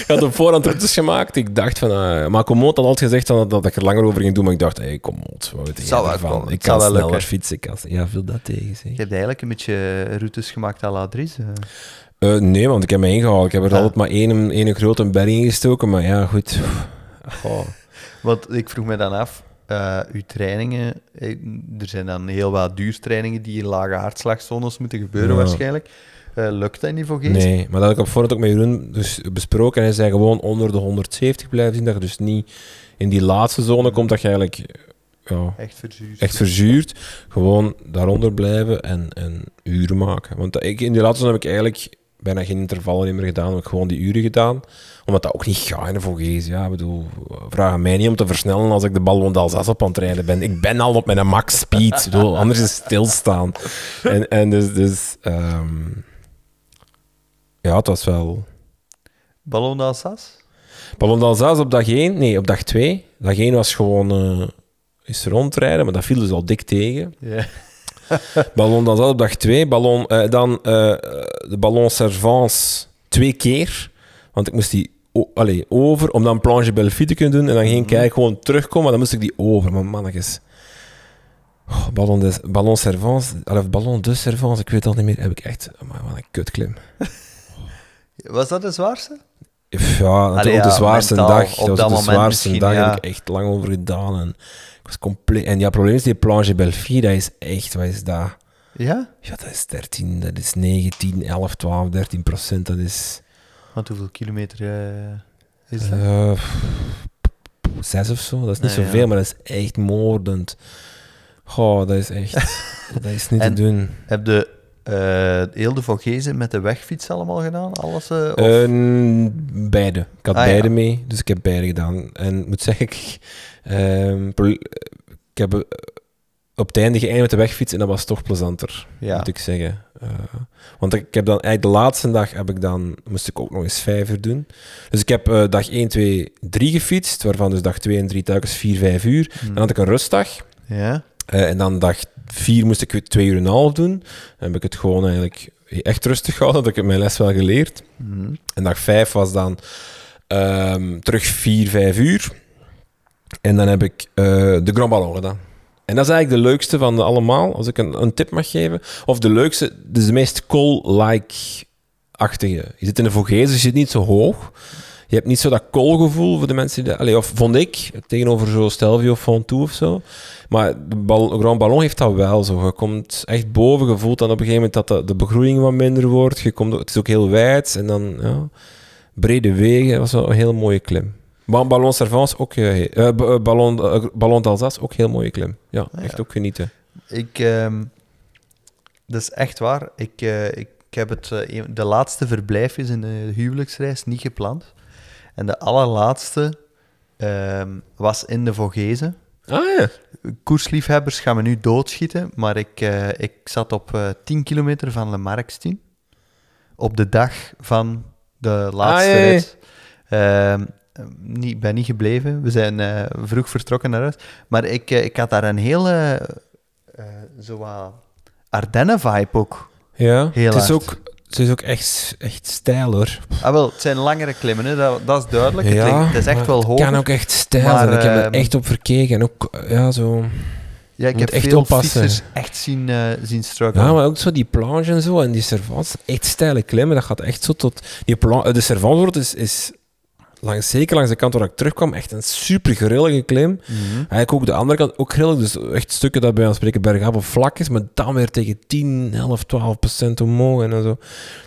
ik had op voorhand routes gemaakt. Ik dacht van... eh maar Komoot had altijd gezegd van, dat ik er langer over ging doen. Maar ik dacht, hey, Komoot, wat weet jij Zal wel. Ik kan zal wel sneller lukken. fietsen. Ik kan, ja, veel dat tegen, zeg. Je hebt eigenlijk een beetje routes gemaakt à la Dries. eh. Eh, nee, want ik heb me ingehaald. Ik heb er altijd maar één, één grote berg in gestoken. Maar ja, goed. Goh. Want ik vroeg me dan af, eh, uw trainingen, eh, er zijn dan heel wat duurtrainingen die in lage hartslagzones moeten gebeuren Ja. waarschijnlijk. Eh, lukt dat niet voor Gees? Nee, maar dat had ik op voorhand ook met Jeroen dus besproken. En hij zei gewoon onder de 170 blijven zien. Dat je dus niet in die laatste zone komt. Dat je eigenlijk ja, Echt verzuurd. echt verzuurd. Gewoon daaronder blijven en, en uren maken. Want ik, in die laatste zone heb ik eigenlijk bijna geen intervallen meer gedaan. Heb ik gewoon die uren gedaan. Omdat dat ook niet gaat in de Vogees. Ja, ik bedoel, vraag mij niet om te versnellen als ik de bal d'Alsace op aan het rijden ben. Ik ben al op mijn max speed. Bedoel, anders is stilstaan. En, en dus... dus ehm, ja, het was wel... Ballon d'Alsace? Ballon d'Alsace op dag 1, nee, op dag 2. Dag 1 was gewoon is rondrijden, maar dat viel dus al dik tegen. Ja. Ballon d'Alsace op dag 2. Ballon, eh, dan eh, de Ballon Servance twee keer. Want ik moest die o- allee, over om dan Planche Bellevue te kunnen doen. En dan ging ik eigenlijk gewoon terugkomen, maar dan moest ik die over. Maar mannetjes. Oh, ballon, de, ballon Servance, of Ballon de Servance, ik weet het al niet meer. Heb ik echt, maar wat een kutklim. Was dat de zwaarste? Ja, natuurlijk Allee, op de zwaarste dag. Dat was dat de zwaarste dag, ja. heb ik echt lang over gedaan. En was compleet... En ja, het probleem is, die Planche Bellevue, dat is echt, wat is dat? Ja? Ja, dat is 13, dat is 9, 10, 11, 12, 13 procent. Dat is Want hoeveel kilometer eh, is dat? eh, zes of zo. Dat is niet Nee, zoveel, ja. maar dat is echt moordend. Goh, dat is echt... dat is niet En- te doen. Heb je eh heel de Vogezen met de wegfiets allemaal gedaan? Alles? of- Eh, beide. Ik had Ah, ja. beide mee, dus ik heb beide gedaan. En ik moet zeggen, ik, pro- ik heb eh, op het einde geëindigd met de wegfiets en dat was toch plezanter, ja. moet ik zeggen. Eh, want ik heb dan eigenlijk de laatste dag heb ik dan, moest ik ook nog eens vijf uur doen. Dus ik heb dag 1, 2, 3 gefietst, waarvan dus dag 2 en 3 telkens 4, 5 uur. Hm. Dan had ik een rustdag. Ja? Eh, en dan dag 4 moest ik 2 uur en een half doen. Dan heb ik het gewoon eigenlijk echt rustig gehouden, dat ik heb mijn les wel geleerd. Hm. En dag 5 was dan ehm, terug 4, 5 uur. En dan heb ik eh, de Grand Ballon gedaan. En dat is eigenlijk de leukste van allemaal, als ik een, een tip mag geven. Of de leukste, dus de meest col-like-achtige. Je zit in de Vogezen, dus je zit niet zo hoog. Je hebt niet zo dat koolgevoel voor de mensen die... Allee, of vond ik, tegenover zo Stelvio of Fontoux of zo. Maar de Grand Ballon heeft dat wel zo. Je komt echt boven, je voelt dan op een gegeven moment dat de, begroeiing wat minder wordt. Je komt, het is ook heel wijd en dan... Ja, brede wegen, dat was wel een hele mooie klim. Maar Ballon Servance ook... eh, Ballon, eh, Ballon d'Alsace ook heel mooie klim. Ja, Ah, echt ja. ook genieten. Ik, ehm, dat is echt waar. Ik, ik heb het, de laatste verblijfjes in de huwelijksreis niet gepland. En de allerlaatste ehm, was in de Vogezen. Ah ja. Koersliefhebbers gaan me nu doodschieten, maar ik, ik zat op eh 10 kilometer van Le Marx-10. Op de dag van de laatste Ah, ja, ja. rit. Ehm, niet, ben niet gebleven. We zijn eh, vroeg vertrokken naar huis. Maar ik, eh, ik had daar een hele eh zo Ardennen-vibe ook. Ja, Heel het is hard. ook, het is ook echt, echt stijl hoor. Ah, wel, het zijn langere klimmen, hè. Dat, dat is duidelijk. het, ja, het is echt wel het hoog. kan ook echt stijl Maar, zijn. Ik heb er ehm, echt op verkeken. En ook, ja, zo... Ja, ik heb echt veel oppassen. fietsers echt zien, eh zien struggelen. Ja, maar ook zo die planche en zo en die servants, echt steile klimmen, dat gaat echt zo tot... Die plan, de servantwoord is, is langs, zeker langs de kant waar ik terugkwam, echt een super grillige klim. Mhm. Eigenlijk ook de andere kant ook grillig, dus echt stukken dat bij ons spreken bergaf vlak is, maar dan weer tegen 10, 11, 12 procent omhoog en zo.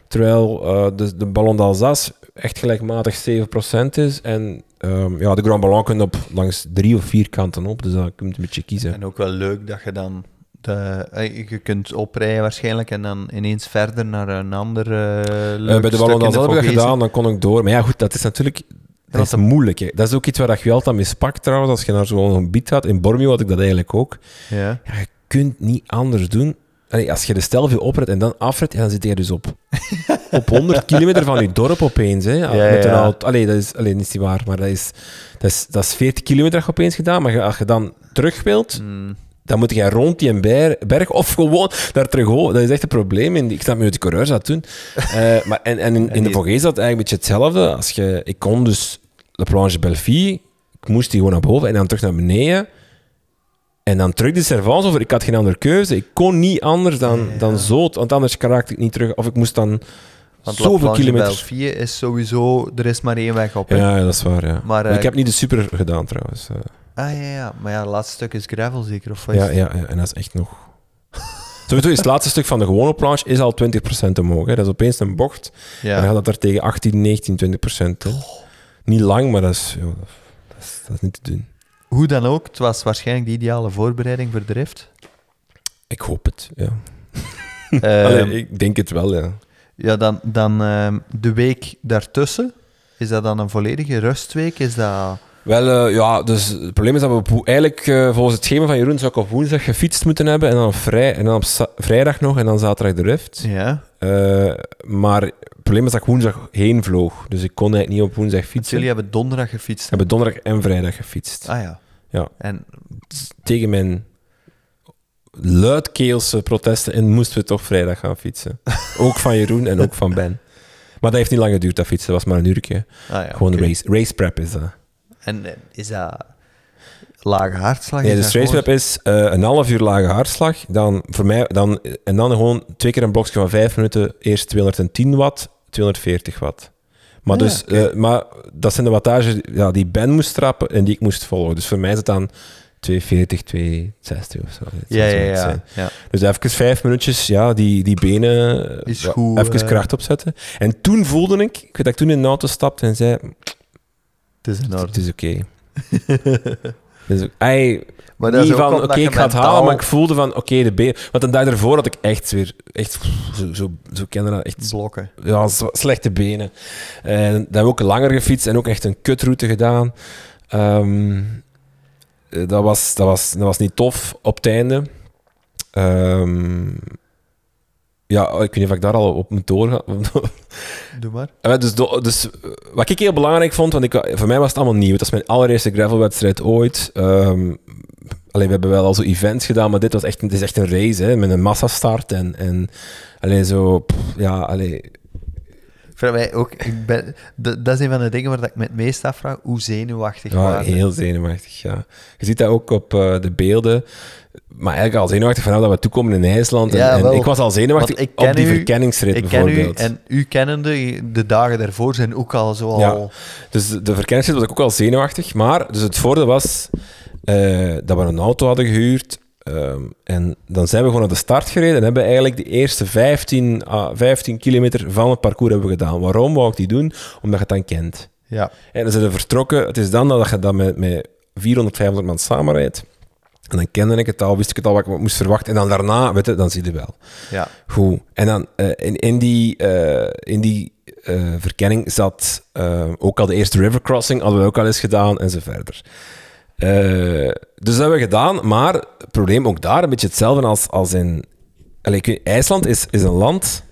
Terwijl eh, de, de Ballon d'Alsace echt gelijkmatig 7 procent is en ehm, ja, de Grand Ballon kun op langs drie of vier kanten op, dus dat kun je een beetje kiezen. En ook wel leuk dat je dan... De, eh, je kunt oprijden waarschijnlijk en dan ineens verder naar een ander eh Eh, bij de d'Alsace heb ik dat gedaan, dan kon ik door. Maar ja, goed, dat is natuurlijk... Dat is moeilijk. Hè. Dat is ook iets waar je altijd mee spakt trouwens, als je naar zo'n gebied gaat. In Bormio had ik dat eigenlijk ook. Ja. Ja, je kunt niet anders doen. Allee, als je de Stelvio oprijdt en dan afrijdt, ja, dan zit je dus op, op 100 kilometer van je dorp opeens. Hè. Ja, Met een ja. auto. Allee, dat is, allee, niet waar, maar dat is, dat, is, dat is 40 kilometer opeens gedaan. Maar als je dan terug wilt, Mm. Dan moet je rond die ber- berg of gewoon daar terug over. Dat is echt een probleem. In, ik snap niet hoe de coureurs dat doen. Eh, maar, en, en in, in de Vogees is dat eigenlijk een beetje hetzelfde. Als je, ik kon dus La Planche Belleville, ik moest die gewoon naar boven en dan terug naar beneden. En dan terug de servants over. Ik had geen andere keuze. Ik kon niet anders dan, Ja. dan zo, want anders raakte ik niet terug. Of ik moest dan Want zoveel kilometers... Belleville is sowieso... Er is maar één weg op. hè. Ja, dat is waar, ja. Maar, Maar, eh, ik heb niet de super gedaan, trouwens. Ah ja, ja. Maar ja, het laatste stuk is gravel zeker? Of wat Ja, ja, ja, en dat is echt nog. Sowieso is het laatste stuk van de gewone planche is al 20% omhoog. Hè. Dat is opeens een bocht. En dan gaat dat er tegen 18, 19, 20%. Hè. Niet lang, maar dat is, dat, is, dat is niet te doen. Hoe dan ook, het was waarschijnlijk de ideale voorbereiding voor de rift. Ik hoop het, ja. Ehm, Allee, ik denk het wel, ja. Ja, dan, dan ehm, de week daartussen. Is dat dan een volledige rustweek? Is dat... Wel, eh, ja, dus het probleem is dat we op, eigenlijk eh, volgens het schema van Jeroen zou ik op woensdag gefietst moeten hebben en dan op, vrij, en dan op vrijdag nog en dan zaterdag de rift. Ja. Eh, maar het probleem is dat ik woensdag heen vloog, dus ik kon eigenlijk niet op woensdag fietsen. Jullie hebben donderdag gefietst. hebben donderdag en vrijdag gefietst. Ah ja. Ja. En tegen mijn luidkeelse protesten en moesten we toch vrijdag gaan fietsen. ook van Jeroen en ook van Ben. Maar dat heeft niet lang geduurd, dat fietsen. Dat was maar een uurtje. ah ja, Gewoon race, race prep is dat. En eh, is dat lage hartslag? Nee, gewoon- prep is eh, een half uur lage hartslag. Dan voor mij, dan, en dan gewoon twee keer een blokje van vijf minuten. Eerst 210 watt, 240 watt. Maar, Ah, dus, eh, maar dat zijn de wattage ja, die Ben moest trappen en die ik moest volgen. Dus voor mij is het dan 240, 260 of zo. Ja, ja, ja. Dus even vijf minuutjes, ja, die, die benen Is ja, goed, even kracht opzetten. En toen voelde ik, ik weet dat ik toen in de auto stapte en zei, Het is in het is oké. dus, Maar dat niet van, oké, ik ga het mentaal- halen, maar ik voelde van, oké, de benen... Want een dag ervoor had ik echt weer, echt, zo, zo, zo dat, echt blokken. ja, slechte benen. En dan hebben we ook langer gefietst en ook echt een kutroute gedaan. Ehm, eh, dat, was, dat, was, dat was niet tof op het einde. Ehm, ja, ik weet niet of ik daar al op moet doorgaan. Doe maar. Eh, dus, dus wat ik heel belangrijk vond, want ik, voor mij was het allemaal nieuw. Het was mijn allereerste gravelwedstrijd ooit. Ehm allee, we hebben wel al zo events gedaan, maar dit was echt, het is echt een race hè, met een massastart. En, en allee, zo, pff, ja, allee, Voor mij ook, ik ben, dat, is een van de dingen waar ik me het meest afvraag. Hoe zenuwachtig Ja, waren heel zenuwachtig, ja. Je ziet dat ook op eh, de beelden. Maar eigenlijk al zenuwachtig vanaf dat we toekomen in IJsland. En, Ja, en wel. ik was al zenuwachtig ik op die u- verkenningsrit Ik ken u bijvoorbeeld. en u kennende, de dagen daarvoor zijn ook al zo al... Ja. Dus de- verkenningsrit was ik ook al zenuwachtig. Maar dus het voordeel was eh, dat we een auto hadden gehuurd. ehm, en dan zijn we gewoon naar de start gereden en hebben eigenlijk de eerste 15, à 15 kilometer van het parcours hebben we gedaan. Waarom wou ik die doen? Omdat je het dan kent. Ja. En dan zijn we vertrokken. Het is dan dat je dan met, met 400, 500 man samenrijdt. En dan kende ik het al, wist ik het al wat ik moest verwachten. En dan daarna, weet je, dan zie je wel. ja. Goed. En dan eh, in, in die, eh, in die eh, verkenning zat ook al de eerste river crossing, hadden we ook al eens gedaan en zo verder. Dus dat hebben we gedaan, maar het probleem ook daar een beetje hetzelfde als, als in. Allee, weet- IJsland is, is een land.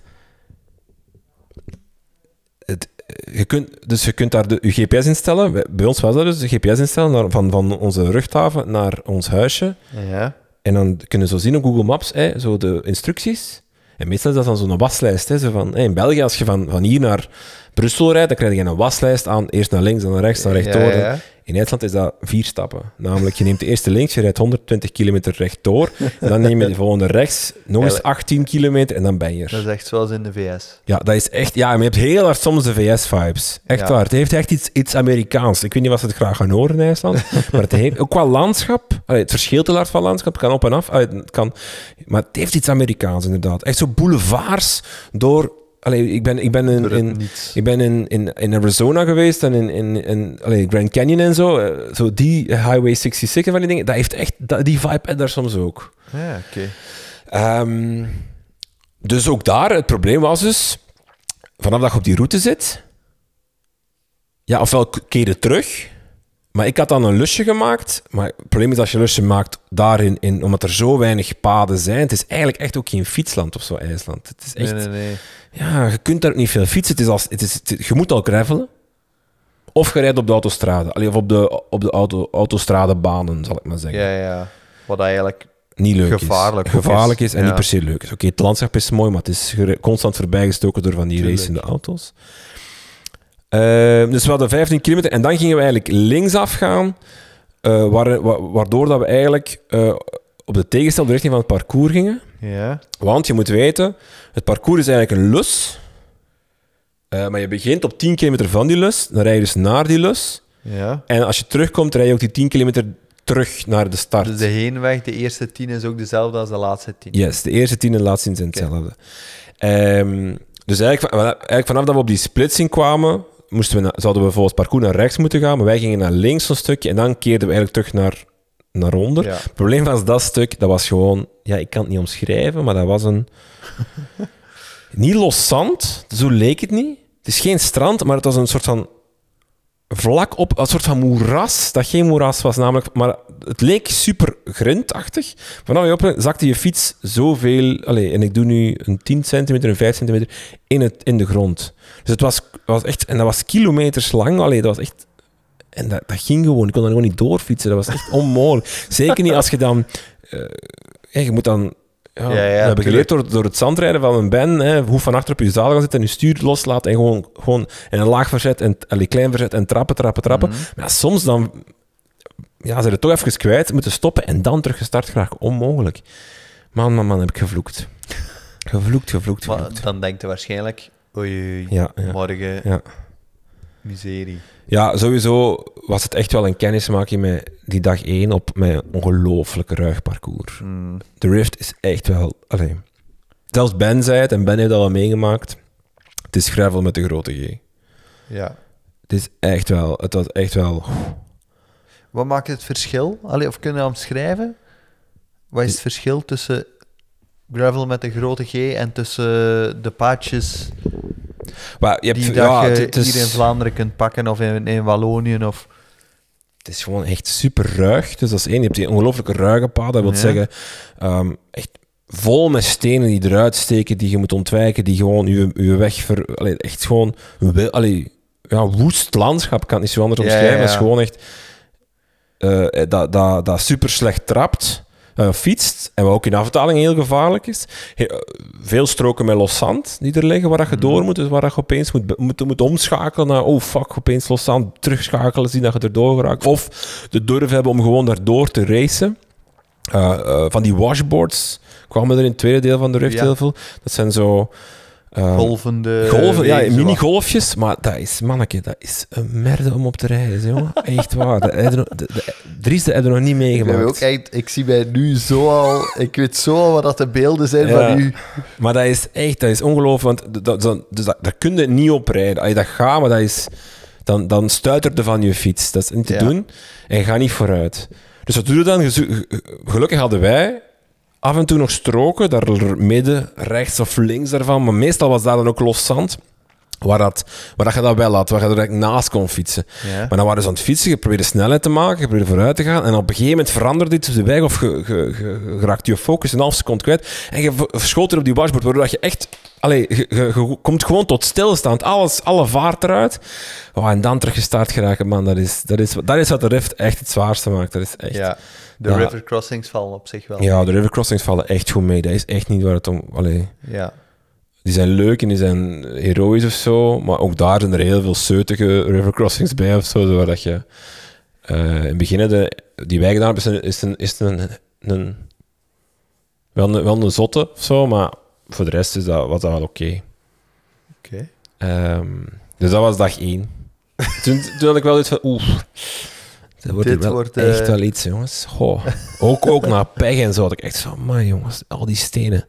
Het, eh, je kunt, dus je kunt daar de, je GPS instellen. Bij- ons was dat dus de GPS instellen naar, van, van onze luchthaven naar ons huisje. Ja. En dan kunnen ze zo zien op Google Maps, hè, zo de instructies. En meestal is dat dan zo'n waslijst. Hè, zo van, hè, in België, als je van, van hier naar Brussel rijdt, dan krijg je een waslijst aan. Eerst naar links, dan naar rechts, dan rechtdoor. Ja, ja. In IJsland is dat vier stappen. Namelijk, je neemt de eerste links, je rijdt 120 kilometer rechtdoor. Dan neem je de volgende rechts, nog eens 18 kilometer en dan ben je er. Dat is echt zoals in de VS. Ja, dat is echt... Ja, maar je hebt heel hard soms de VS-vibes. Echt Ja. waar. Het heeft echt iets, iets Amerikaans. Ik weet niet wat ze het graag gaan horen in IJsland. maar het heeft ook qua landschap... Allee, het verschilt heel hard van landschap. Het kan op en af. Allee, het kan, maar het heeft iets Amerikaans, inderdaad. Echt zo boulevards door... Allee, ik ben, ik ben in... In ik ben in, in, in Arizona geweest en in, in, in allee, Grand Canyon en zo. Eh, Zo die Highway 66 en van die dingen. Dat heeft echt... Dat, die vibe heb daar soms ook. Ja, oké. Ehm, dus ook daar, het probleem was dus, vanaf dat je op die route zit, ja, ofwel keer je terug, maar ik had dan een lusje gemaakt, maar het probleem is als je lusje maakt daarin, in, omdat er zo weinig paden zijn, het is eigenlijk echt ook geen fietsland of zo, IJsland. Het is echt, Nee, nee, nee. ja, je kunt daar ook niet veel fietsen, het is als, het is, het- je moet al gravelen, of je rijdt op de autostrade, Allee, of op de, op de auto, autostradebanen, zal ik maar zeggen Ja, ja. Wat eigenlijk... niet leuk Gevaarlijk is. Gevaarlijk is. is en Ja. niet per se leuk is. Oké, het landschap is mooi, maar het is constant voorbijgestoken door van die Tuurlijk. racende auto's. Ehm, dus we hadden 15 kilometer en dan gingen we eigenlijk linksaf gaan, eh, waar- wa- waardoor dat we eigenlijk eh, op de tegenstelde richting van het parcours gingen. Ja. Want je moet weten, het parcours is eigenlijk een lus, Eh, maar je begint op 10 kilometer van die lus, dan rij je dus naar die lus. Ja. En als je terugkomt, rij je ook die 10 kilometer terug naar de start. Dus de heenweg, de eerste tien, is ook dezelfde als de laatste tien. Yes, de eerste tien en de laatste tien zijn hetzelfde. Ehm, dus eigenlijk, eigenlijk vanaf dat we op die splitsing kwamen, moesten we na- zouden we volgens parcours naar rechts moeten gaan, maar wij gingen naar links een stukje en dan keerden we eigenlijk terug naar, naar onder. Ja. Het probleem was dat stuk, dat was gewoon, ja, ik kan het niet omschrijven, maar dat was een... niet los zand, zo leek het niet. Het is geen strand, maar het was een soort van vlak op, een soort van moeras, dat geen moeras was namelijk, maar het leek super grindachtig. Vanaf je op zakte je fiets zoveel, allez, en ik doe nu een 10 centimeter, een 5 centimeter, in, het, in de grond. Dus het was, was echt, en dat was kilometers lang, allee, dat was echt, en dat, dat ging gewoon, ik kon er gewoon niet doorfietsen, dat was echt onmogelijk. Zeker niet als je dan, eh, je moet dan, ja, Ja, ja, hebben tuurlijk. geleerd door, door het zandrijden van een ben, hè, hoe van achter op je zadel gaan zitten en je stuur loslaat en gewoon, gewoon in een laag verzet en allee, klein verzet en trappen, trappen, trappen. Mhm. Maar soms dan ja, ze er toch even kwijt, moeten stoppen en dan terug gestart graag. Onmogelijk. Man, man, man, heb ik gevloekt. Gevloekt, gevloekt, Maar gevloekt. dan denkt je waarschijnlijk, oei, oei, morgen, Ja. miserie. Ja, sowieso was het echt wel een kennismaking met die dag één op mijn ongelooflijk ruig parcours. Hmm. De Rift is echt wel... Allee. Zelfs Ben zei het, en Ben heeft dat al meegemaakt. Het is gravel met de grote G. Ja. Het is echt wel... Het was echt wel... Wat maakt het verschil? Allee, of kunnen we omschrijven? Wat is het verschil tussen gravel met de grote G en tussen de paadjes je hebt, die ja, je is- hier in Vlaanderen kunt pakken of in, in Wallonië? Of... Het is gewoon echt super ruig. Dus dat is één. Je hebt die ongelooflijke ruige pad. Dat wil Ja. zeggen, ehm, echt vol met stenen die eruit steken, die je moet ontwijken, die gewoon je, je weg ver... Allee, echt gewoon... Allee, ja, woest landschap, kan het niet zo anders Ja, omschrijven. ja, is gewoon echt... eh, dat, dat, dat super slecht trapt, eh, fietst, en wat ook in afdaling heel gevaarlijk is. He- eh, veel stroken met los zand die er liggen, waar dat je Mhm. door moet, dus waar dat je opeens moet, moet, moet omschakelen naar, oh fuck, opeens los zand, terugschakelen, zien dat je erdoor geraakt. Of de durf hebben om gewoon daardoor te racen. Eh, van die washboards kwamen er in het tweede deel van de Rift Ja. heel veel. Dat zijn zo... eh, golvende Golven, ja, mini-golfjes, maar dat is, manneke, dat is een merde om op te rijden, jongen. Echt waar. Dat de, de, Dries, dat heb je nog niet Ik, meegemaakt. ook echt, ik zie mij nu zo al... Ik weet zo al wat dat de beelden zijn Ja. van u. Maar dat is echt, dat is ongelooflijk, want dat, dat, dus dat, daar kun je niet op rijden. Als je dat gaat, maar dat is, dan, dan stuitert er van je fiets. Dat is niet te Ja. doen en je gaat niet vooruit. Dus wat doe je dan? Gelukkig hadden wij af en toe nog stroken, daar midden, rechts of links daarvan, maar meestal was daar dan ook los zand. Waar, dat, waar dat je dat wel had, waar je er direct naast kon fietsen. Ja. Maar dan waren ze aan het fietsen, je probeerde snelheid te maken, je probeerde vooruit te gaan. En op een gegeven moment veranderde iets op de weg of je, je, je, je raakte je focus een half seconde kwijt. En je v- verschoot er op die washboard, waardoor dat je echt... Allee, je, komt gewoon tot stilstand. Alles, alle vaart eruit. Oh, en dan terug gestart geraken, man. Dat is, dat, is, dat is wat de Rift echt het zwaarste maakt. Dat is echt... Ja, de Ja. river crossings vallen op zich wel. Ja, de river crossings vallen echt goed mee. Dat is echt niet waar het om... Allee, Ja. Die zijn leuk en die zijn heroïs of zo. Maar ook daar zijn er heel veel zeutige river crossings bij of zo. Waar dat je Eh, in het begin, de, die wij gedaan hebben, is een, is een, is een, een, wel, een, wel een zotte of zo, maar voor de rest is dat, was dat wel oké. Oké. Ehm, dus dat was dag één. toen, toen had ik wel iets van, oeh, dat wordt, Dit wel wordt, eh, echt wel iets, jongens. Goh. Ook, ook naar pech en zo had ik echt zo, man jongens, al die stenen.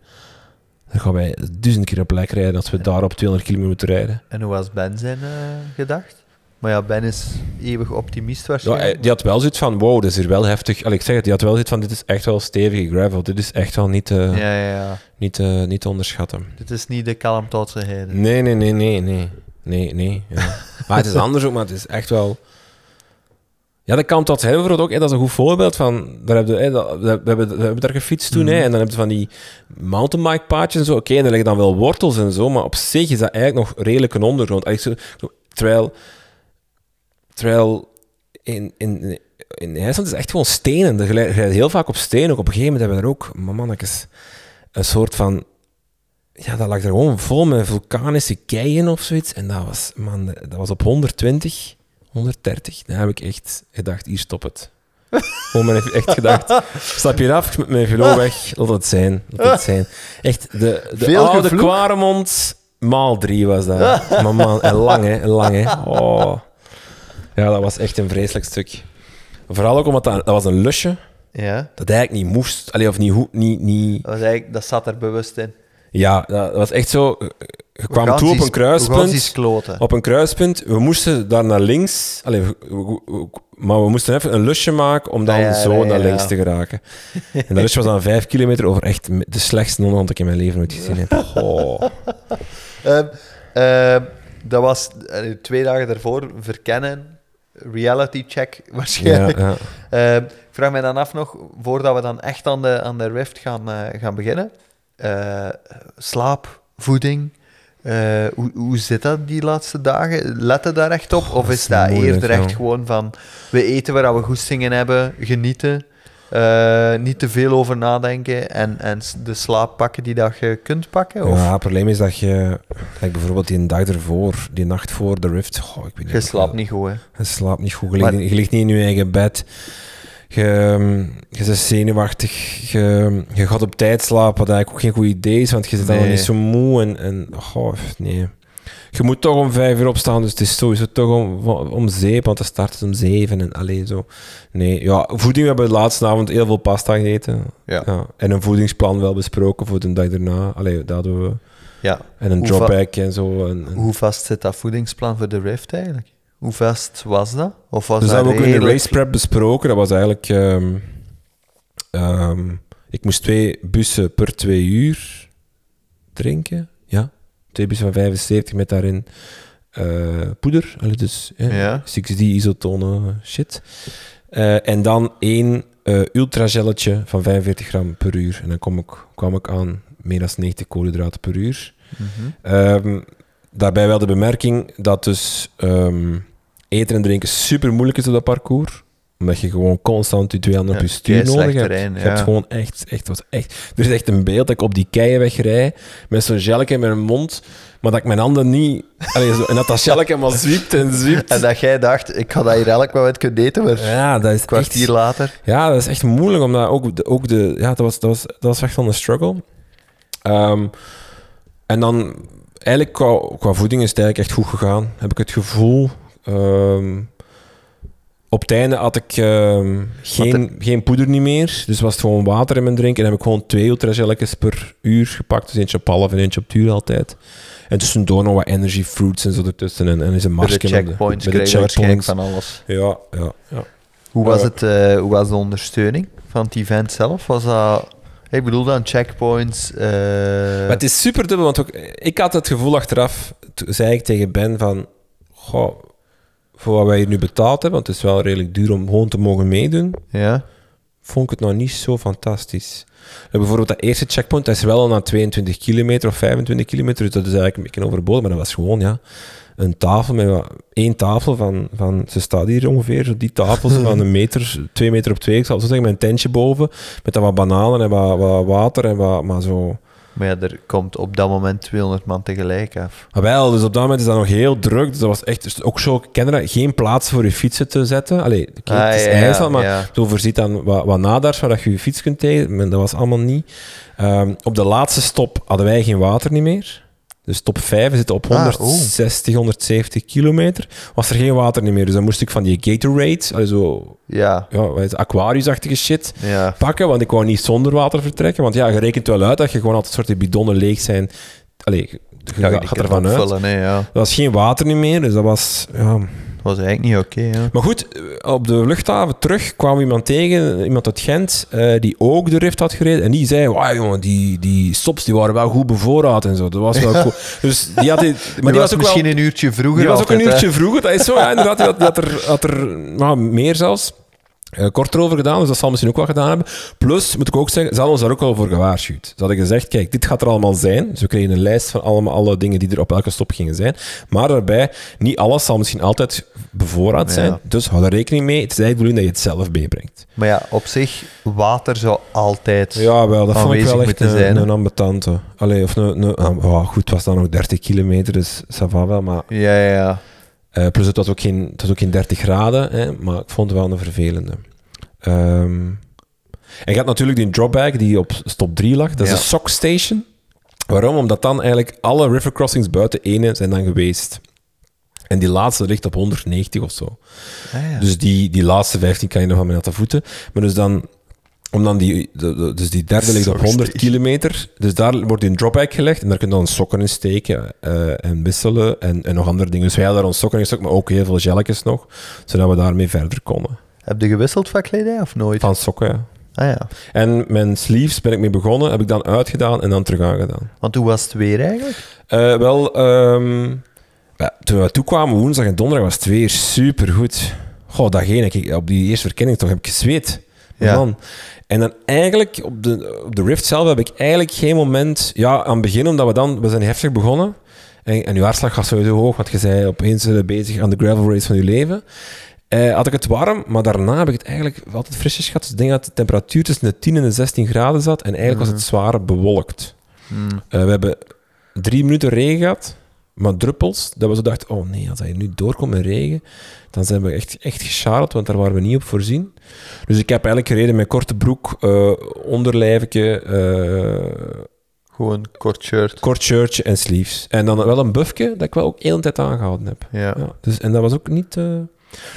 Dan gaan wij duizend keer op lek rijden als we daar op 200 kilometer moeten rijden. En hoe was Ben zijn eh, gedacht? Maar ja, Ben is eeuwig optimist Ja, waarschijnlijk. hij- die had wel zoiets van, wow, dit is hier wel heftig. Allee, ik zeg het, die had wel zoiets van, dit is echt wel stevige gravel. Dit is echt wel niet, te ja, ja, ja. niet, te niet te onderschatten. Dit is niet de Kalmthoutse heide. Nee, nee, nee, nee, nee. Nee, nee. Ja. maar het is anders ook, maar het is echt wel... Ja, dat kan tot bijvoorbeeld ook. Hè, dat is een goed voorbeeld van... Daar heb je, hè, dat, we, hebben, we hebben daar gefietst toen, hè, Mhm. en dan heb je van die mountainbike paadjes en zo. Oké, en dan liggen dan wel wortels en zo, maar op zich is dat eigenlijk nog redelijk een ondergrond. Eigenlijk zo- zo- terwijl... Terwijl in, in, in IJsland is het echt gewoon stenen. Je rijdt heel vaak op stenen. Ook op een gegeven moment hebben we er ook, mannetjes, een soort van ja, dat lag er gewoon vol met vulkanische keien of zoiets. En dat was, man, dat was op 120, 130. Dan heb ik echt gedacht, hier stop het. Gewoon mijn echt gedacht, stap je af met mijn velo weg, laat het zijn. Laat het zijn. Echt, de, de Veel oude gevloek. Kwaremond maal drie was dat. Maar man, en lang hè, en lang hè. Oh. Ja, dat was echt een vreselijk stuk. Vooral ook omdat dat, dat was een lusje Ja, dat eigenlijk niet moest. Allee, of niet, hoe- niet, niet, dat, was eigenlijk, dat zat er bewust in. ja, dat was echt zo. Je kwam toe op een kruispunt. Op een kruispunt. We moesten daar naar links. Allee, we- we- we- maar we moesten even een lusje maken om dan Ah, ja, zo ja, naar links te geraken. En dat lusje was dan vijf kilometer over echt de slechtste dat ik in mijn leven ooit gezien heb. Oh. Dat was twee dagen daarvoor verkennen. Reality check waarschijnlijk. Ehm, ik vraag mij dan af nog, voordat we dan echt aan de, aan de Rift gaan, eh, gaan beginnen. eh, slaap, voeding. Eh, hoe, hoe zit dat die laatste dagen? Let je daar echt op? Of is dat moeilijk, eerder echt ja. gewoon van, we eten waar we goestingen hebben, genieten, eh, niet te veel over nadenken en, en de slaap pakken die dat je kunt pakken? Of ja, het probleem is dat je, like bijvoorbeeld die dag ervoor, die nacht voor de Rift, goh, ik weet je slaapt niet goed, hè? Je slaapt niet goed. Je, Maar- ligt, je ligt niet in je eigen bed. Je, ehm, je bent zenuwachtig. Je, je gaat op tijd slapen, wat eigenlijk ook geen goed idee is, want je zit dan Nee. niet zo moe. En, en oh, nee. Je moet toch om vijf uur opstaan, dus het is sowieso toch om, om zeep, want dan start het om zeven. En alleen zo. Nee, ja, voeding. We hebben de laatste avond heel veel pasta gegeten. Ja. En een voedingsplan wel besproken voor de dag daarna. Allee, dat hadden we. Ja. En een dropback en zo. En, en- Hoe vast zit dat voedingsplan voor de Rift eigenlijk? Hoe vast was dat? Of was Dus dat hebben we ook in de race prep besproken. Dat was eigenlijk... ehm, ehm, ik moest twee bussen per twee uur drinken. Ja, twee bussen van 75 met daarin eh, poeder. Allee, dus hè, Ja. 6D isotone shit. Eh, en dan één eh ultragelletje van 45 gram per uur. En dan kom ik, kwam ik aan meer dan 90 koolhydraten per uur. Mhm. Ehm, daarbij wel de bemerking dat dus eten en drinken super moeilijk is op dat parcours. Omdat je gewoon constant je twee handen op je stuur nodig hebt. terrein, je ja. hebt gewoon echt, echt, was echt... Er is echt een beeld dat ik op die keien wegrij met zo'n gelke in mijn mond, maar dat ik mijn handen niet... Allee, zo, en dat dat gelke maar zwiept en zwiept. En dat jij dacht, ik ga dat hier elk moment kunnen eten, maar ja, dat is een kwartier echt... later... Ja, dat is echt moeilijk, omdat ook de... Ook de ja, dat was, dat, was, dat was echt wel een struggle. Ehm, en dan, eigenlijk qua, qua voeding is het eigenlijk echt goed gegaan. Heb ik het gevoel. Ehm, op het einde had ik ehm, geen, geen poeder niet meer. Dus was het gewoon water in mijn drink. En heb ik gewoon twee ultragelletjes per uur gepakt. Dus eentje op half en eentje op duur altijd. En tussendoor nog wat energy fruits en zo ertussen. En, en is een Bij de marsje. met checkpoints de checkpoints. van alles. Ja, ja, ja. Hoe was, het, eh, hoe was de ondersteuning van het event zelf? Was dat... Ik bedoel dan checkpoints... eh, Maar het is super dubbel, want ook, ik had het gevoel achteraf, toen zei ik tegen Ben van, goh, voor wat wij hier nu betaald hebben, want het is wel redelijk duur om gewoon te mogen meedoen, Ja? vond ik het nog niet zo fantastisch. En bijvoorbeeld dat eerste checkpoint, dat is wel al na 22 kilometer of 25 kilometer, dus dat is eigenlijk een beetje overbodig, maar dat was gewoon, ja, een tafel met wat, één tafel van, van, ze staat hier ongeveer, zo die tafel van een meter, twee meter op twee, ik zal zo zeggen, met een tentje boven, met dan wat bananen en wat, wat water en wat, maar zo, Maar ja, er komt op dat moment 200 man tegelijk af. Ah, wel, dus op dat moment is dat nog heel druk. Dus dat was echt dus ook zo, dat? Geen plaats voor je fietsen te zetten. Allee, Ah, het is ja, ja, IJsland, maar ja. zo voorziet dan wat, wat nadars waar dat je je fiets kunt tegen. Maar dat was allemaal niet. Ehm, op de laatste stop hadden wij geen water niet meer. Dus top 5 zitten op Ah, 160, 170 kilometer. Was er geen water meer. Dus dan moest ik van die Gatorade, zo Ja, ja, Aquarius-achtige shit, ja. pakken. Want ik wou niet zonder water vertrekken. Want ja, je rekent wel uit dat je gewoon altijd soorten bidonnen leeg zijn. Allee, je, Ja, gaat ervan uit. opvullen, hè, ja. Er was geen water meer, dus dat was... Ja. Dat was eigenlijk niet oké. Maar goed, op de luchthaven terug kwam iemand tegen, iemand uit Gent, eh, die ook de Rift had gereden. En die zei, wauw jongen, die, die stops die waren wel goed bevoorraad en zo. Dat was wel cool. Dus die had... Die, maar Maar die was ook misschien wel... een uurtje vroeger Die was ook een hè. uurtje vroeger, dat is zo. Ja, inderdaad, die had, die had er, had er nou, meer zelfs. Eh, korter over gedaan, dus dat zal misschien ook wel gedaan hebben. Plus, moet ik ook zeggen, ze hadden ons daar ook wel voor gewaarschuwd. Ze hadden gezegd, kijk, dit gaat er allemaal zijn. Dus we kregen een lijst van allemaal alle dingen die er op elke stop gingen zijn. Maar daarbij, niet alles zal misschien altijd bevoorraad Ja. zijn. Dus hou er rekening mee. Het is eigenlijk bedoeling dat je het zelf meebrengt. Maar ja, op zich, water zou altijd... Ja, wel, dat vond ik wel echt een, zijn, hè? een ambetante. Allee, of een, een, oh, goed, het was dan nog 30 kilometer, dus ça va wel, maar... Ja, ja, ja. Eh, plus het was, ook geen, het was ook geen 30 graden, hè, maar ik vond het wel een vervelende. Ehm, en je had natuurlijk die drawback die op stop 3 lag. Dat is Ja. de Sock Station. Waarom? Omdat dan eigenlijk alle river crossings buiten ene zijn dan geweest. En die laatste ligt op 190 of zo. Ah, ja. Dus die, die laatste 15 kan je nog aan met natte voeten. Maar dus dan, om dan die, de- de- dus die derde ligt op Sock 100 station. kilometer. Dus daar wordt een dropback gelegd. En daar kun je dan sokken in steken eh, en wisselen en, en nog andere dingen. Dus wij hadden daar ons sokken in gestoken, maar ook heel veel gelletjes nog. Zodat we daarmee verder konden. Heb je gewisseld van kledij of nooit? Van sokken, ja. Ah ja. En mijn sleeves ben ik mee begonnen. Heb ik dan uitgedaan en dan terug aangedaan. Want hoe was het weer eigenlijk? Eh, wel, ehm, ja, toen we toekwamen woensdag en donderdag was het weer supergoed. Goh, dat ene, ik, op die eerste verkenning toch heb ik gezweet. Ja. Man. En dan eigenlijk, op de, op de Rift zelf heb ik eigenlijk geen moment... Ja, aan het begin, omdat we dan... We zijn heftig begonnen. En, en uw hartslag gaat sowieso hoog, want je zei opeens bezig aan de gravel race van je leven. Eh, had ik het warm, maar daarna heb ik het eigenlijk altijd frisjes gehad. Dus ik denk dat de temperatuur tussen de 10 en de 16 graden zat. En eigenlijk was het zwaar bewolkt. Hmm. Eh, we hebben drie minuten regen gehad, maar druppels. Dat we zo dachten, oh nee, als hij nu doorkomt met regen, dan zijn we echt, echt gescharreld, want daar waren we niet op voorzien. Dus ik heb eigenlijk gereden met korte broek, eh onderlijfje, eh, Gewoon kort shirt. kort shirtje en sleeves. En dan wel een buffje dat ik wel ook heel de tijd aangehouden heb. Ja. Ja, dus, en dat was ook niet... eh,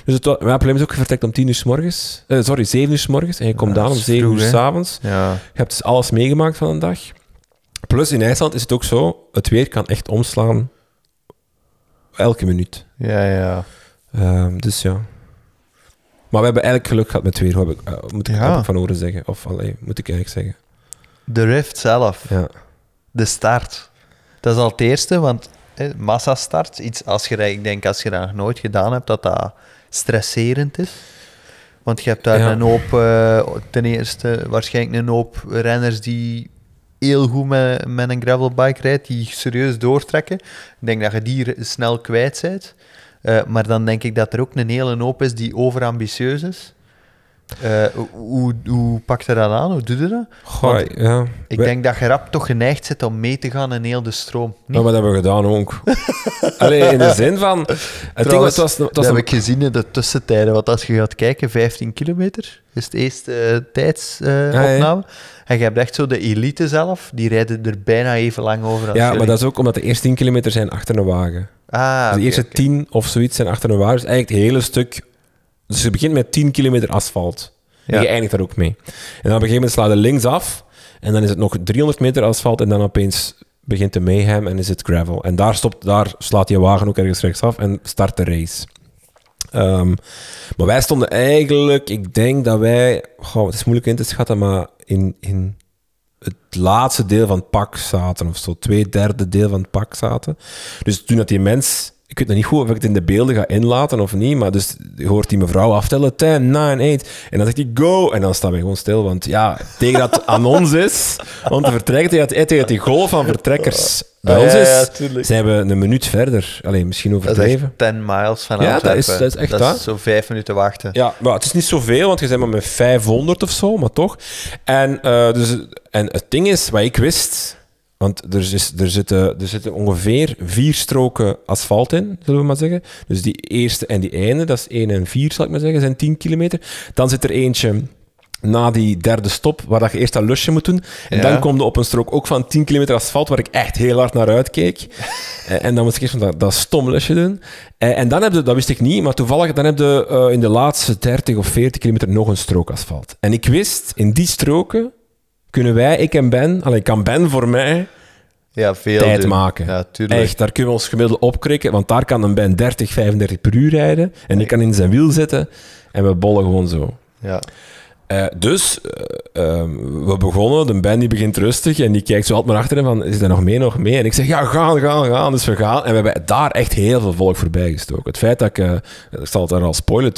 dus het, mijn probleem is ook, vertrekt om 10 uur s morgens. eh, sorry, 7 uur s morgens. En je komt Ja, aan om dat is 7 uur vroeg, s hè? avonds. Ja. Je hebt dus alles meegemaakt van een dag. Plus in IJsland is het ook zo, het weer kan echt omslaan elke minuut. Ja, ja. Ehm, dus ja. Maar we hebben eigenlijk geluk gehad met weer, heb ik, eh, moet ik, Ja. heb ik van horen zeggen. Of allee, moet ik eigenlijk zeggen. De Rift zelf. Ja. De start. Dat is al het eerste, want hè, massastart, iets als je dat, ik denk als je dat nog nooit gedaan hebt, dat dat stresserend is. Want je hebt daar Ja. een hoop, eh, ten eerste waarschijnlijk een hoop renners die heel goed met, met een gravelbike rijdt, die serieus doortrekken. Ik denk dat je die snel kwijt bent. Eh, maar dan denk ik dat er ook een hele hoop is die overambitieus is. Eh, hoe, hoe pakt je dat aan? Hoe doe je dat? Goh, ja. Ik denk dat je rap toch geneigd zit om mee te gaan in heel de stroom. Niet? Nou, wat hebben we gedaan ook? Allee, in de zin van... Het ding Trouwens, was, het was, dat heb ik gezien in de tussentijden. Want als je gaat kijken, 15 kilometer is het eerste tijdsopname. ja. En je hebt echt zo de elite zelf, die rijden er bijna even lang over als Ja, jullie. maar dat is ook omdat de eerste 10 kilometer zijn achter een wagen. Ah, Dus de eerste oké. 10 of zoiets zijn achter een wagen. Dus eigenlijk het hele stuk... Dus je begint met 10 kilometer asfalt. En Ja. je eindigt daar ook mee. En dan op een gegeven moment sla je links af. En dan is het nog 300 meter asfalt. En dan opeens begint de mayhem en is het gravel. En daar, stopt, daar slaat je wagen ook ergens rechtsaf en start de race. Ehm, maar wij stonden eigenlijk... Ik denk dat wij... Goh, het is moeilijk in te schatten, maar in... in het laatste deel van het pak zaten of zo. Twee derde deel van het pak zaten. Dus toen dat die mens... Ik weet nog niet goed of ik het in de beelden ga inlaten of niet, maar dus je hoort die mevrouw aftellen, 10, 9, 8. En dan zegt hij, go! En dan staan we gewoon stil, want ja, tegen dat aan ons is, om te vertrekken, tegen dat, tegen dat die golf van vertrekkers bij ons is, ja, zijn we een minuut verder. Alleen misschien Dat is overdreven. echt 10 miles van Ja, dat is- dat is echt Dat waar. is zo vijf minuten wachten. Ja, maar het is niet zoveel, want je bent maar met 500 of zo, maar toch. En, eh, dus, en het ding is, wat ik wist, Want er, is, er, zitten, er zitten ongeveer vier stroken asfalt in, zullen we maar zeggen. Dus die eerste en die einde, dat is 1 en 4, zal ik maar zeggen, zijn 10 kilometer. Dan zit er eentje na die derde stop, waar dat je eerst dat lusje moet doen. En Ja. dan kom je op een strook ook van 10 kilometer asfalt, waar ik echt heel hard naar uitkeek. En dan moest ik eerst van dat, dat stom lusje doen. En dan heb je, dat wist ik niet, maar toevallig, dan heb je eh, in de laatste 30 of 40 kilometer nog een strook asfalt. En ik wist, in die stroken kunnen wij, ik en Ben, allee, kan Ben voor mij Ja, veel tijd doen. maken. Ja. Echt, daar kunnen we ons gemiddeld opkrikken, want daar kan een Ben 30, 35 per uur rijden. En ik kan in zijn wiel zitten en we bollen gewoon zo. Ja. Eh, dus eh, ehm, we begonnen, de band die begint rustig en die kijkt zo altijd maar achter hem van, is er nog mee, nog mee? En ik zeg, ja, gaan, gaan, gaan. Dus we gaan. En we hebben daar echt heel veel volk voorbij gestoken. Het feit dat ik, eh, ik zal het daar al spoilen,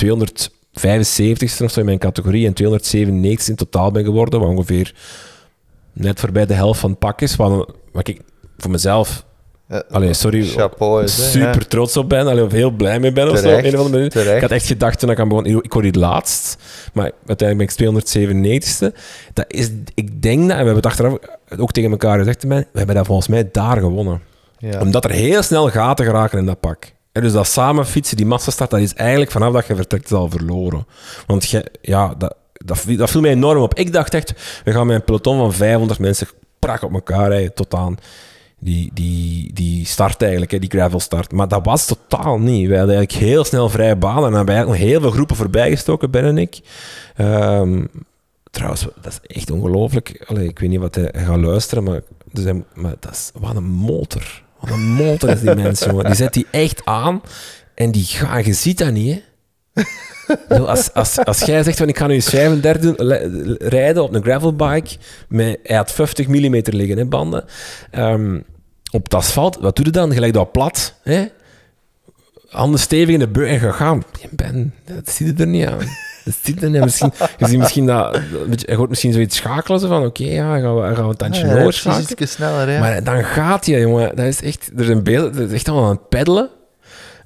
275ste of zo in mijn categorie en 297 in totaal ben geworden, wat ongeveer net voorbij de helft van het pak is, wat, wat ik voor mezelf, allee, sorry, Chapeau is, hè, super trots op ben, allee, of heel blij mee ben of zo, op Terecht, een of andere manier. terecht. Ik had echt gedacht toen ik aan begon, ik word hier laatst, maar uiteindelijk ben ik 297ste. Dat is, ik denk dat, en we hebben het achteraf ook tegen elkaar gezegd, we hebben dat volgens mij daar gewonnen. Ja. Omdat er heel snel gaten geraken in dat pak. Dus dat samen fietsen, die massastart, dat is eigenlijk vanaf dat je vertrekt al verloren. Want ja, dat, dat, viel- mij enorm op. Ik dacht echt, we gaan met een peloton van 500 mensen prak op elkaar rijden tot aan die, die, die start eigenlijk, hè, die gravel start. Maar dat was totaal niet. Wij hadden eigenlijk heel snel vrije banen en hebben eigenlijk nog heel veel groepen voorbijgestoken, Ben en ik. Ehm, trouwens, dat is echt ongelooflijk. Ik weet niet wat hij, gaat luisteren, maar, dus maar dat is, wat een motor. Een motor is die mens, jongen. Die zet die echt aan en die gaat, je ziet dat niet, Als, als, als jij zegt van ik ga nu eens 35 doen, le- rijden op een gravelbike, met, hij had 50 mm liggen, hè, banden, Ehm, op het asfalt, wat doe je dan? Gelijk dat plat, hè? handen stevig in de beu en ga gaan. Ben, dat zie je er niet aan. Niet. Misschien, je ziet misschien dat, hij hoort misschien zoiets schakelen, zo van oké, ja, gaan we, gaan we een tandje Ah, ja, sneller. Maar dan gaat hij, jongen. Dat is echt, er zijn beelden, dat is echt allemaal aan het peddelen.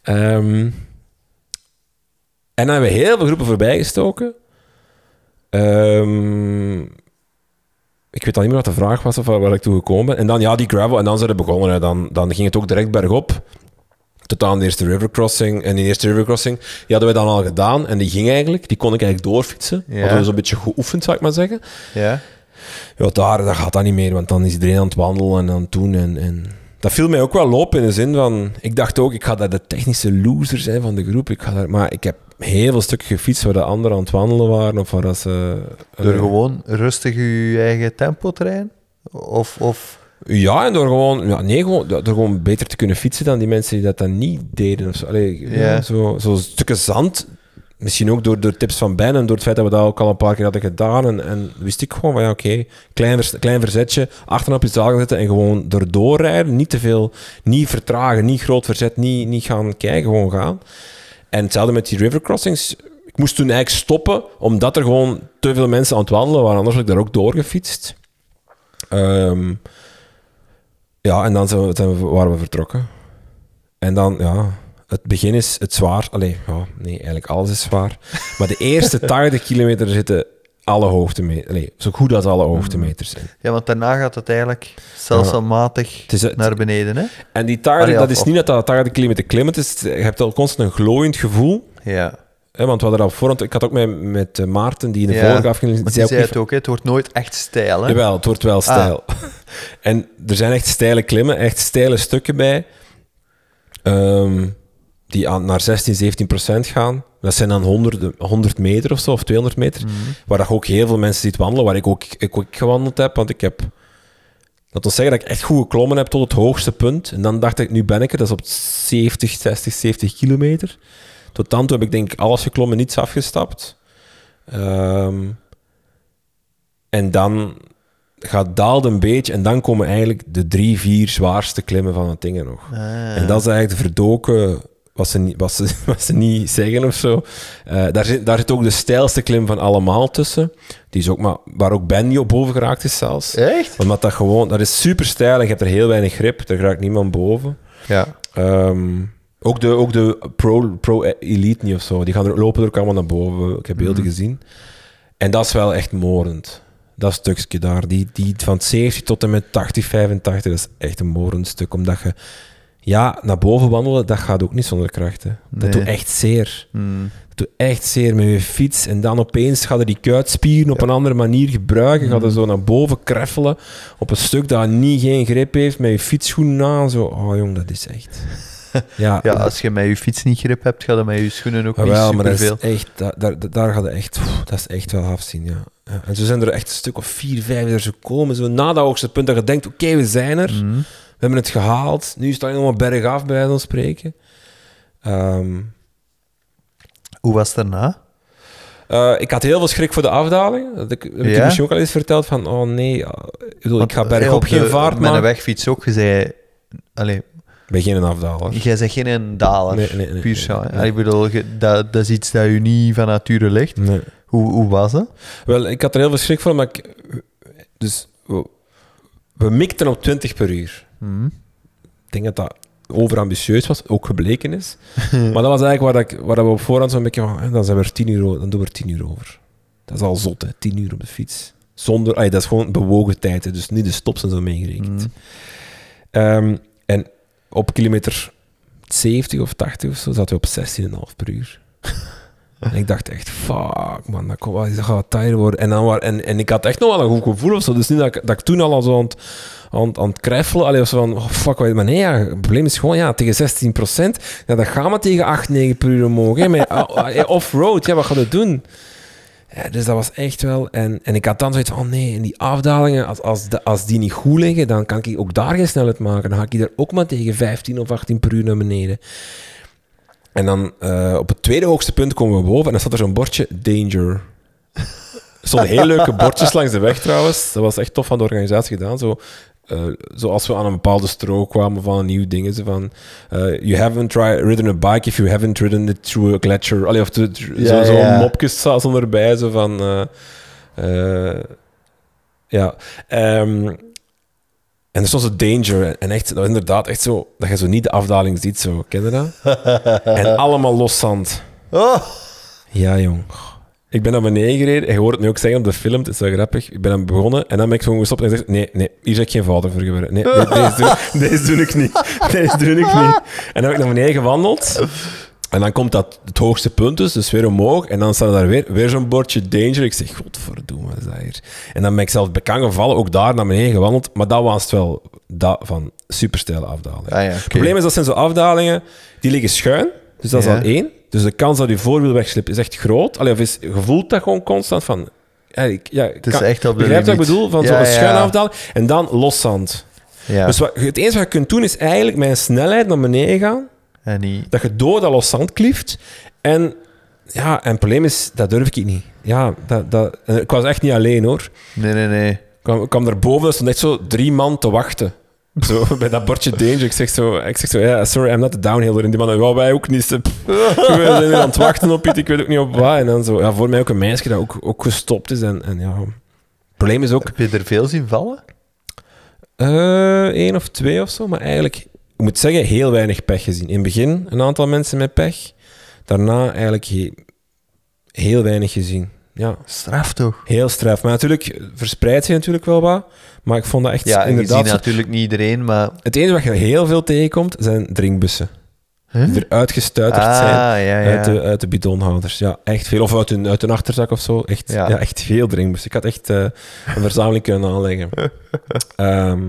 Ehm, en dan hebben we heel veel groepen voorbijgestoken. Ehm, ik weet al niet meer wat de vraag was of waar waar ik toe gekomen ben. En dan, ja, die gravel. En dan zijn we begonnen. hè. Dan, dan ging het ook direct bergop. Tot aan de eerste river crossing. En die eerste river crossing, die hadden we dan al gedaan. En die ging eigenlijk, die kon ik eigenlijk doorfietsen. Ja. Hadden we zo'n beetje geoefend, zou ik maar zeggen. ja. Ja, daar dat gaat dat niet meer, want dan is iedereen aan het wandelen en aan het doen. En, en... Dat viel mij ook wel op in de zin van... Ik dacht ook, ik ga daar de technische loser zijn van de groep. Ik ga daar, maar ik heb heel veel stukken gefietst waar de anderen aan het wandelen waren. Of waar ze... Door eh, gewoon rustig je eigen tempo te rijden? Of, of... Ja, en door gewoon... Ja, nee, gewoon, door gewoon beter te kunnen fietsen dan die mensen die dat dan niet deden. Of zo. Allee, ja, zo, zo stukken zand... Misschien ook door, door tips van Ben en door het feit dat we dat ook al een paar keer hadden gedaan. En, en wist ik gewoon van ja, oké, klein, vers- klein verzetje, achterop iets gaan zetten en gewoon erdoor rijden. Niet te veel, niet vertragen, niet groot verzet, niet, niet gaan kijken, gewoon gaan. En hetzelfde met die river crossings. Ik moest toen eigenlijk stoppen, omdat er gewoon te veel mensen aan het wandelen waren. Anders had ik daar ook doorgefietst. Ehm, ja, en dan zijn we, zijn we- waren we vertrokken. En dan, ja, het begin is het zwaar. Allee, ja, nee, eigenlijk alles is zwaar. Maar de eerste 80 kilometer zitten alle hoogtemeters. Allee, zo goed als alle hoogtemeters in. Ja, want daarna gaat het eigenlijk stelselmatig Het is, het- naar beneden, hè? en die 80, Allee, dat is niet dat dat 80 kilometer klimmen is. Je hebt al constant een glooiend gevoel. Ja. Hè, want we hadden al voorhand... Ik had ook met, met eh, Maarten, die in de Ja, vorige zei ook het ook, hè? het wordt nooit echt stijl, hè? Jawel, het wordt wel stijl. en er zijn echt steile klimmen, echt steile stukken bij, ehm, die aan, naar 16, 17 procent gaan. Dat zijn dan 100, 100 meter of zo, of 200 meter, waar je ook heel veel mensen ziet wandelen, waar ik ook, ik ook gewandeld heb, want ik heb... Dat wil zeggen dat ik echt goed geklommen heb tot het hoogste punt. En dan dacht ik, nu ben ik er. Dat is op 70, 60, 70 kilometer. Tot dan toe heb ik denk ik alles geklommen, niets afgestapt. Ehm, en dan gaat daalt een beetje en dan komen eigenlijk de drie, vier zwaarste klimmen van het ding nog. Ah. En dat is eigenlijk de verdoken, wat ze, niet- wat ze, wat ze niet zeggen of zo. Eh, daar, zit, daar zit ook de stijlste klim van allemaal tussen. Die is ook maar, waar ook Ben niet op boven geraakt is zelfs. Echt? Omdat dat gewoon, dat is super stijl en je hebt er heel weinig grip. Daar raakt niemand boven. Ja. Ehm, ook de, ook de pro, pro Elite niet of zo. Die gaan er, lopen er ook allemaal naar boven. Ik heb beelden gezien. En dat is wel echt morend. Dat stukje daar, die, die van 70 tot en met 80, 85, dat is echt een morend stuk. Omdat je, ja, naar boven wandelen, dat gaat ook niet zonder kracht. Hè. Dat Nee. doet echt zeer. Hmm. Dat doet echt zeer met je fiets. En dan opeens gaat er die kuitspieren op een andere manier gebruiken. Gaat Mm. er zo naar boven kreffelen op een stuk dat niet geen grip heeft, met je fietsschoenen aan. Zo, oh jong, dat is echt... Ja, Ja, als je met je fiets niet grip hebt, gaat dat met je schoenen ook Ah, niet wel, maar dat superveel. is echt, daar, daar, daar gaat het echt, pff, dat is echt wel afzien, ja. ja. En zo zijn er echt een stuk of vier, vijf er zo komen, zo na dat hoogste punt dat je denkt, oké, we zijn er, Mhm. we hebben het gehaald, nu sta je nog maar bergaf, bij van spreken. Ehm, Hoe was het daarna? eh, ik had heel veel schrik voor de afdaling. Dat ik, heb ik je Ja? misschien ook al eens verteld van, oh nee, eh, ik, bedoel, ik Want, ga bergop op geen de- vaart Met een maken. wegfiets ook, je zei... Allee, ben geen afdaler. jij zegt geen daler. Nee, nee, nee, puur zo. Ik bedoel, dat, dat is iets dat je niet van nature ligt. Hoe, hoe was het? Wel, ik had er heel veel schrik voor, maar ik, dus we, we mikten op 20 per uur. Mhm. Ik denk dat dat overambitieus was, ook gebleken is. maar dat was eigenlijk waar, dat ik, waar dat we op voorhand zo'n beetje van, dan, zijn we er 10 uur, dan doen we er 10 uur over. Dat is al zot, hè, 10 uur op de fiets. Zonder, dat is gewoon bewogen tijd, hè, dus niet de stops en zo meegerekend. Ehm, en op kilometer 70 of 80 of zo zaten we op 16,5 per uur. en ik dacht echt, fuck man, dat, wel- dat gaat tijden worden. En, dan waar, en, en ik had echt nog wel een goed gevoel of zo. Dus niet dat ik, dat ik toen al zo aan het, aan, aan het kreffelen, allee, of zo van, oh, fuck, wat- maar nee, ja, het probleem is gewoon, ja, tegen 16 ja, dan gaan we tegen 8, 9 per uur omhoog. hè, met, ah, ah, off-road, ja, wat ga je doen? Ja, dus dat was echt wel... En, en ik had dan zoiets van, oh nee, en die afdalingen, als, als, de- als die niet goed liggen, dan kan ik ook daar geen snelheid maken. Dan ga ik daar ook maar tegen 15 of 18 per uur naar beneden. En dan eh, op het tweede hoogste punt komen we boven en dan staat er zo'n bordje, danger. Er stonden heel leuke bordjes langs de weg trouwens. Dat was echt tof van de organisatie gedaan. Zo, eh, zoals we aan een bepaalde strook kwamen van een nieuw ding. Zo van, eh, you haven't tried, ridden a bike if you haven't ridden it through a gletscher. Allee, of to- Ja, zo, ja. mopjes stonden erbij. Zo van... eh, ja. ehm, en er stond zo danger. En echt, dat was inderdaad echt zo... Dat je zo niet de afdaling ziet, zo. Ken je dat? en allemaal los zand. Oh! Ja, jong. Ik ben naar beneden gereden. En je hoort het nu ook zeggen op de film. Het is wel grappig. Ik ben aan begonnen. En dan ben ik gewoon gestopt en gezegd... Nee, nee. Hier zeg ik geen fouten voor gebeuren. Nee, nee, deze, doe, deze doe ik niet. Deze doe ik niet. En dan heb ik naar beneden gewandeld. En dan komt dat het hoogste punt dus, dus weer omhoog. En dan staat er daar weer, weer zo'n bordje danger. Ik zeg, godverdomme, wat is dat hier? En dan ben ik zelf bekend gevallen, ook daar naar beneden gewandeld. Maar dat was het wel, dat van supersteile afdaling. Ah, ja. Het probleem is, dat zijn zo afdalingen, die liggen schuin. Dus dat is Ja. al één. Dus de kans dat je voorwiel wegslipt is echt groot. Allee, of is, je voelt dat gewoon constant van... Ja, ik, ja, Het is echt op de Begrijp je wat ik bedoel? Van Ja, zo'n schuin. En dan loszand. Ja. Dus wat, het enige wat je kunt doen, is eigenlijk met een snelheid naar beneden gaan en dat je door dat loszand klieft. En ja, en het probleem is, dat durf ik niet. Ja, dat, dat, ik was echt niet alleen hoor. Nee, nee, nee. Ik kwam, ik kwam daarboven, er stond echt zo drie man te wachten. Zo, bij dat bordje danger. Ik zeg zo, ik zeg zo ja, sorry, I'm not the downhiller. En die man, ja, wij ook niet. Pff, We zijn aan het wachten op iets, ik weet ook niet op wat. En dan zo, ja, voor mij ook een meisje dat ook, ook gestopt is. En, en ja, het probleem is ook, Heb je er veel zien vallen? eh één of twee of zo, maar eigenlijk, ik moet zeggen, heel weinig pech gezien. In het begin een aantal mensen met pech, daarna eigenlijk he- heel weinig gezien. Ja, Straf toch? heel straf. Maar natuurlijk verspreidt zich natuurlijk wel wat, maar ik vond dat echt Ja, je inderdaad... ziet zo- natuurlijk niet iedereen, maar... Het enige wat je heel veel tegenkomt, zijn drinkbussen. Huh? Die eruit gestuiterd Ah, zijn ja, ja. uit, de, uit de bidonhouders. Ja, echt veel. Of uit hun, uit hun achterzak of zo. Echt, ja. Ja. echt veel drinkbussen. Ik had echt eh, een verzameling kunnen aanleggen. Ehm,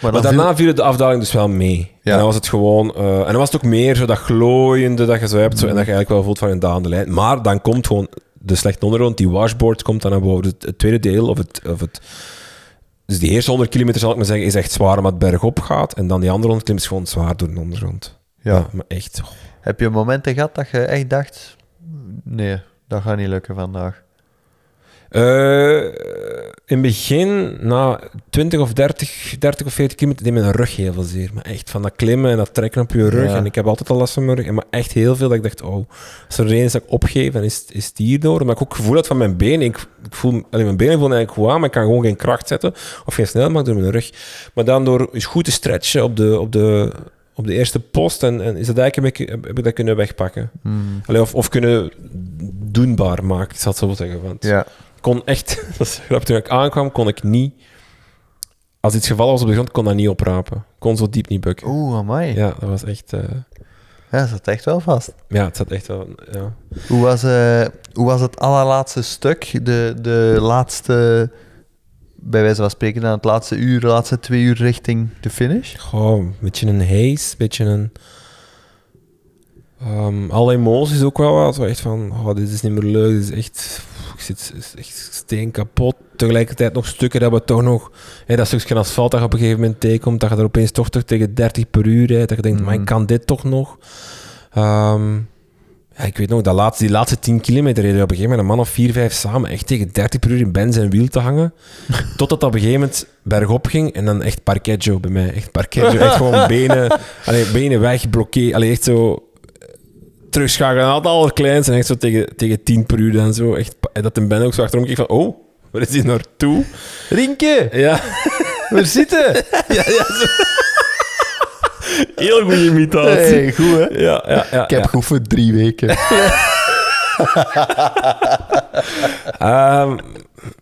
Maar, daarna viel de afdaling dus wel mee. Ja. En dan was het gewoon... eh, en dan was het ook meer zo dat glooiende dat je zo hebt. Zo, en dat je eigenlijk wel voelt van een dalende lijn. Maar dan komt gewoon de slechte ondergrond. Die washboard komt dan naar boven. Het, het tweede deel, of het... Of het dus die eerste 100 kilometer, zal ik maar zeggen, is echt zwaar omdat het bergop gaat. En dan die andere 100 kilometer is gewoon zwaar door de ondergrond. Ja. maar echt... Heb je momenten gehad dat je echt dacht... Nee, dat gaat niet lukken vandaag. Eh, in het begin, na 20 of 30, 30 of 40 kilometer, deed mijn rug heel veel zeer. Maar echt van dat klimmen en dat trekken op je rug. Ja. En ik heb altijd al last van mijn rug. Maar echt heel veel dat ik dacht, oh, als er één is dat ik opgeef, dan is, is het hierdoor. Omdat ik ook het gevoel had van mijn benen. Ik, ik voel, allee, mijn benen voelen eigenlijk goed aan, maar ik kan gewoon geen kracht zetten. Of geen snelheid maken door mijn rug. Maar dan door eens goed te stretchen op de, op de, op de eerste post, en, en is dat eigenlijk een beetje, heb, heb ik dat kunnen wegpakken. Hmm. Allee, of, of kunnen doenbaar maken, ik zal het zo zeggen. Want Ja. Kon echt... Dat is grappig. Toen ik aankwam, kon ik niet... Als iets gevallen was op de grond, kon dat niet oprapen. Kon zo diep niet bukken. Oeh, amai. Ja, Ja, dat was echt... eh, dat zat echt wel vast. ja, het zat echt wel... Ja. Hoe was, eh, hoe was het allerlaatste stuk? De, de laatste, bij wijze van spreken, dan het laatste uur, de laatste twee uur richting de finish? Goh, een beetje een haze, een beetje een... ehm, alle emoties ook wel wat. Zo echt van, oh, dit is niet meer leuk, dit is echt... Zit is echt steen kapot. Tegelijkertijd nog stukken dat we toch nog... Hè, dat stukje asfalt dat je op een gegeven moment tegenkomt, dat je er opeens toch, toch tegen 30 per uur rijdt. Dat je denkt, maar ik Mhm. kan dit toch nog? Ehm, ja, ik weet nog, dat laatste, die laatste 10 kilometer reden we op een gegeven moment een man of 4, 5 samen echt tegen 30 per uur in bens en wiel te hangen. Totdat dat op een gegeven moment bergop ging en dan echt parkeggio bij mij. Echt parkeggio, echt gewoon benen, allee, benen weg, blokkeer. Allee, echt zo terugschakelen naar het allerkleinste en echt zo tegen, tegen 10 per uur en zo. Echt, dat een ben ook zo achterom keek van, oh, waar is die naartoe? Rienke, Ja, we zitten! ja, ja. Zo. Heel goede imitatie. Hey, goed hè? Ja, ja, ja. Ik heb ja. geoefend drie weken. Ehm,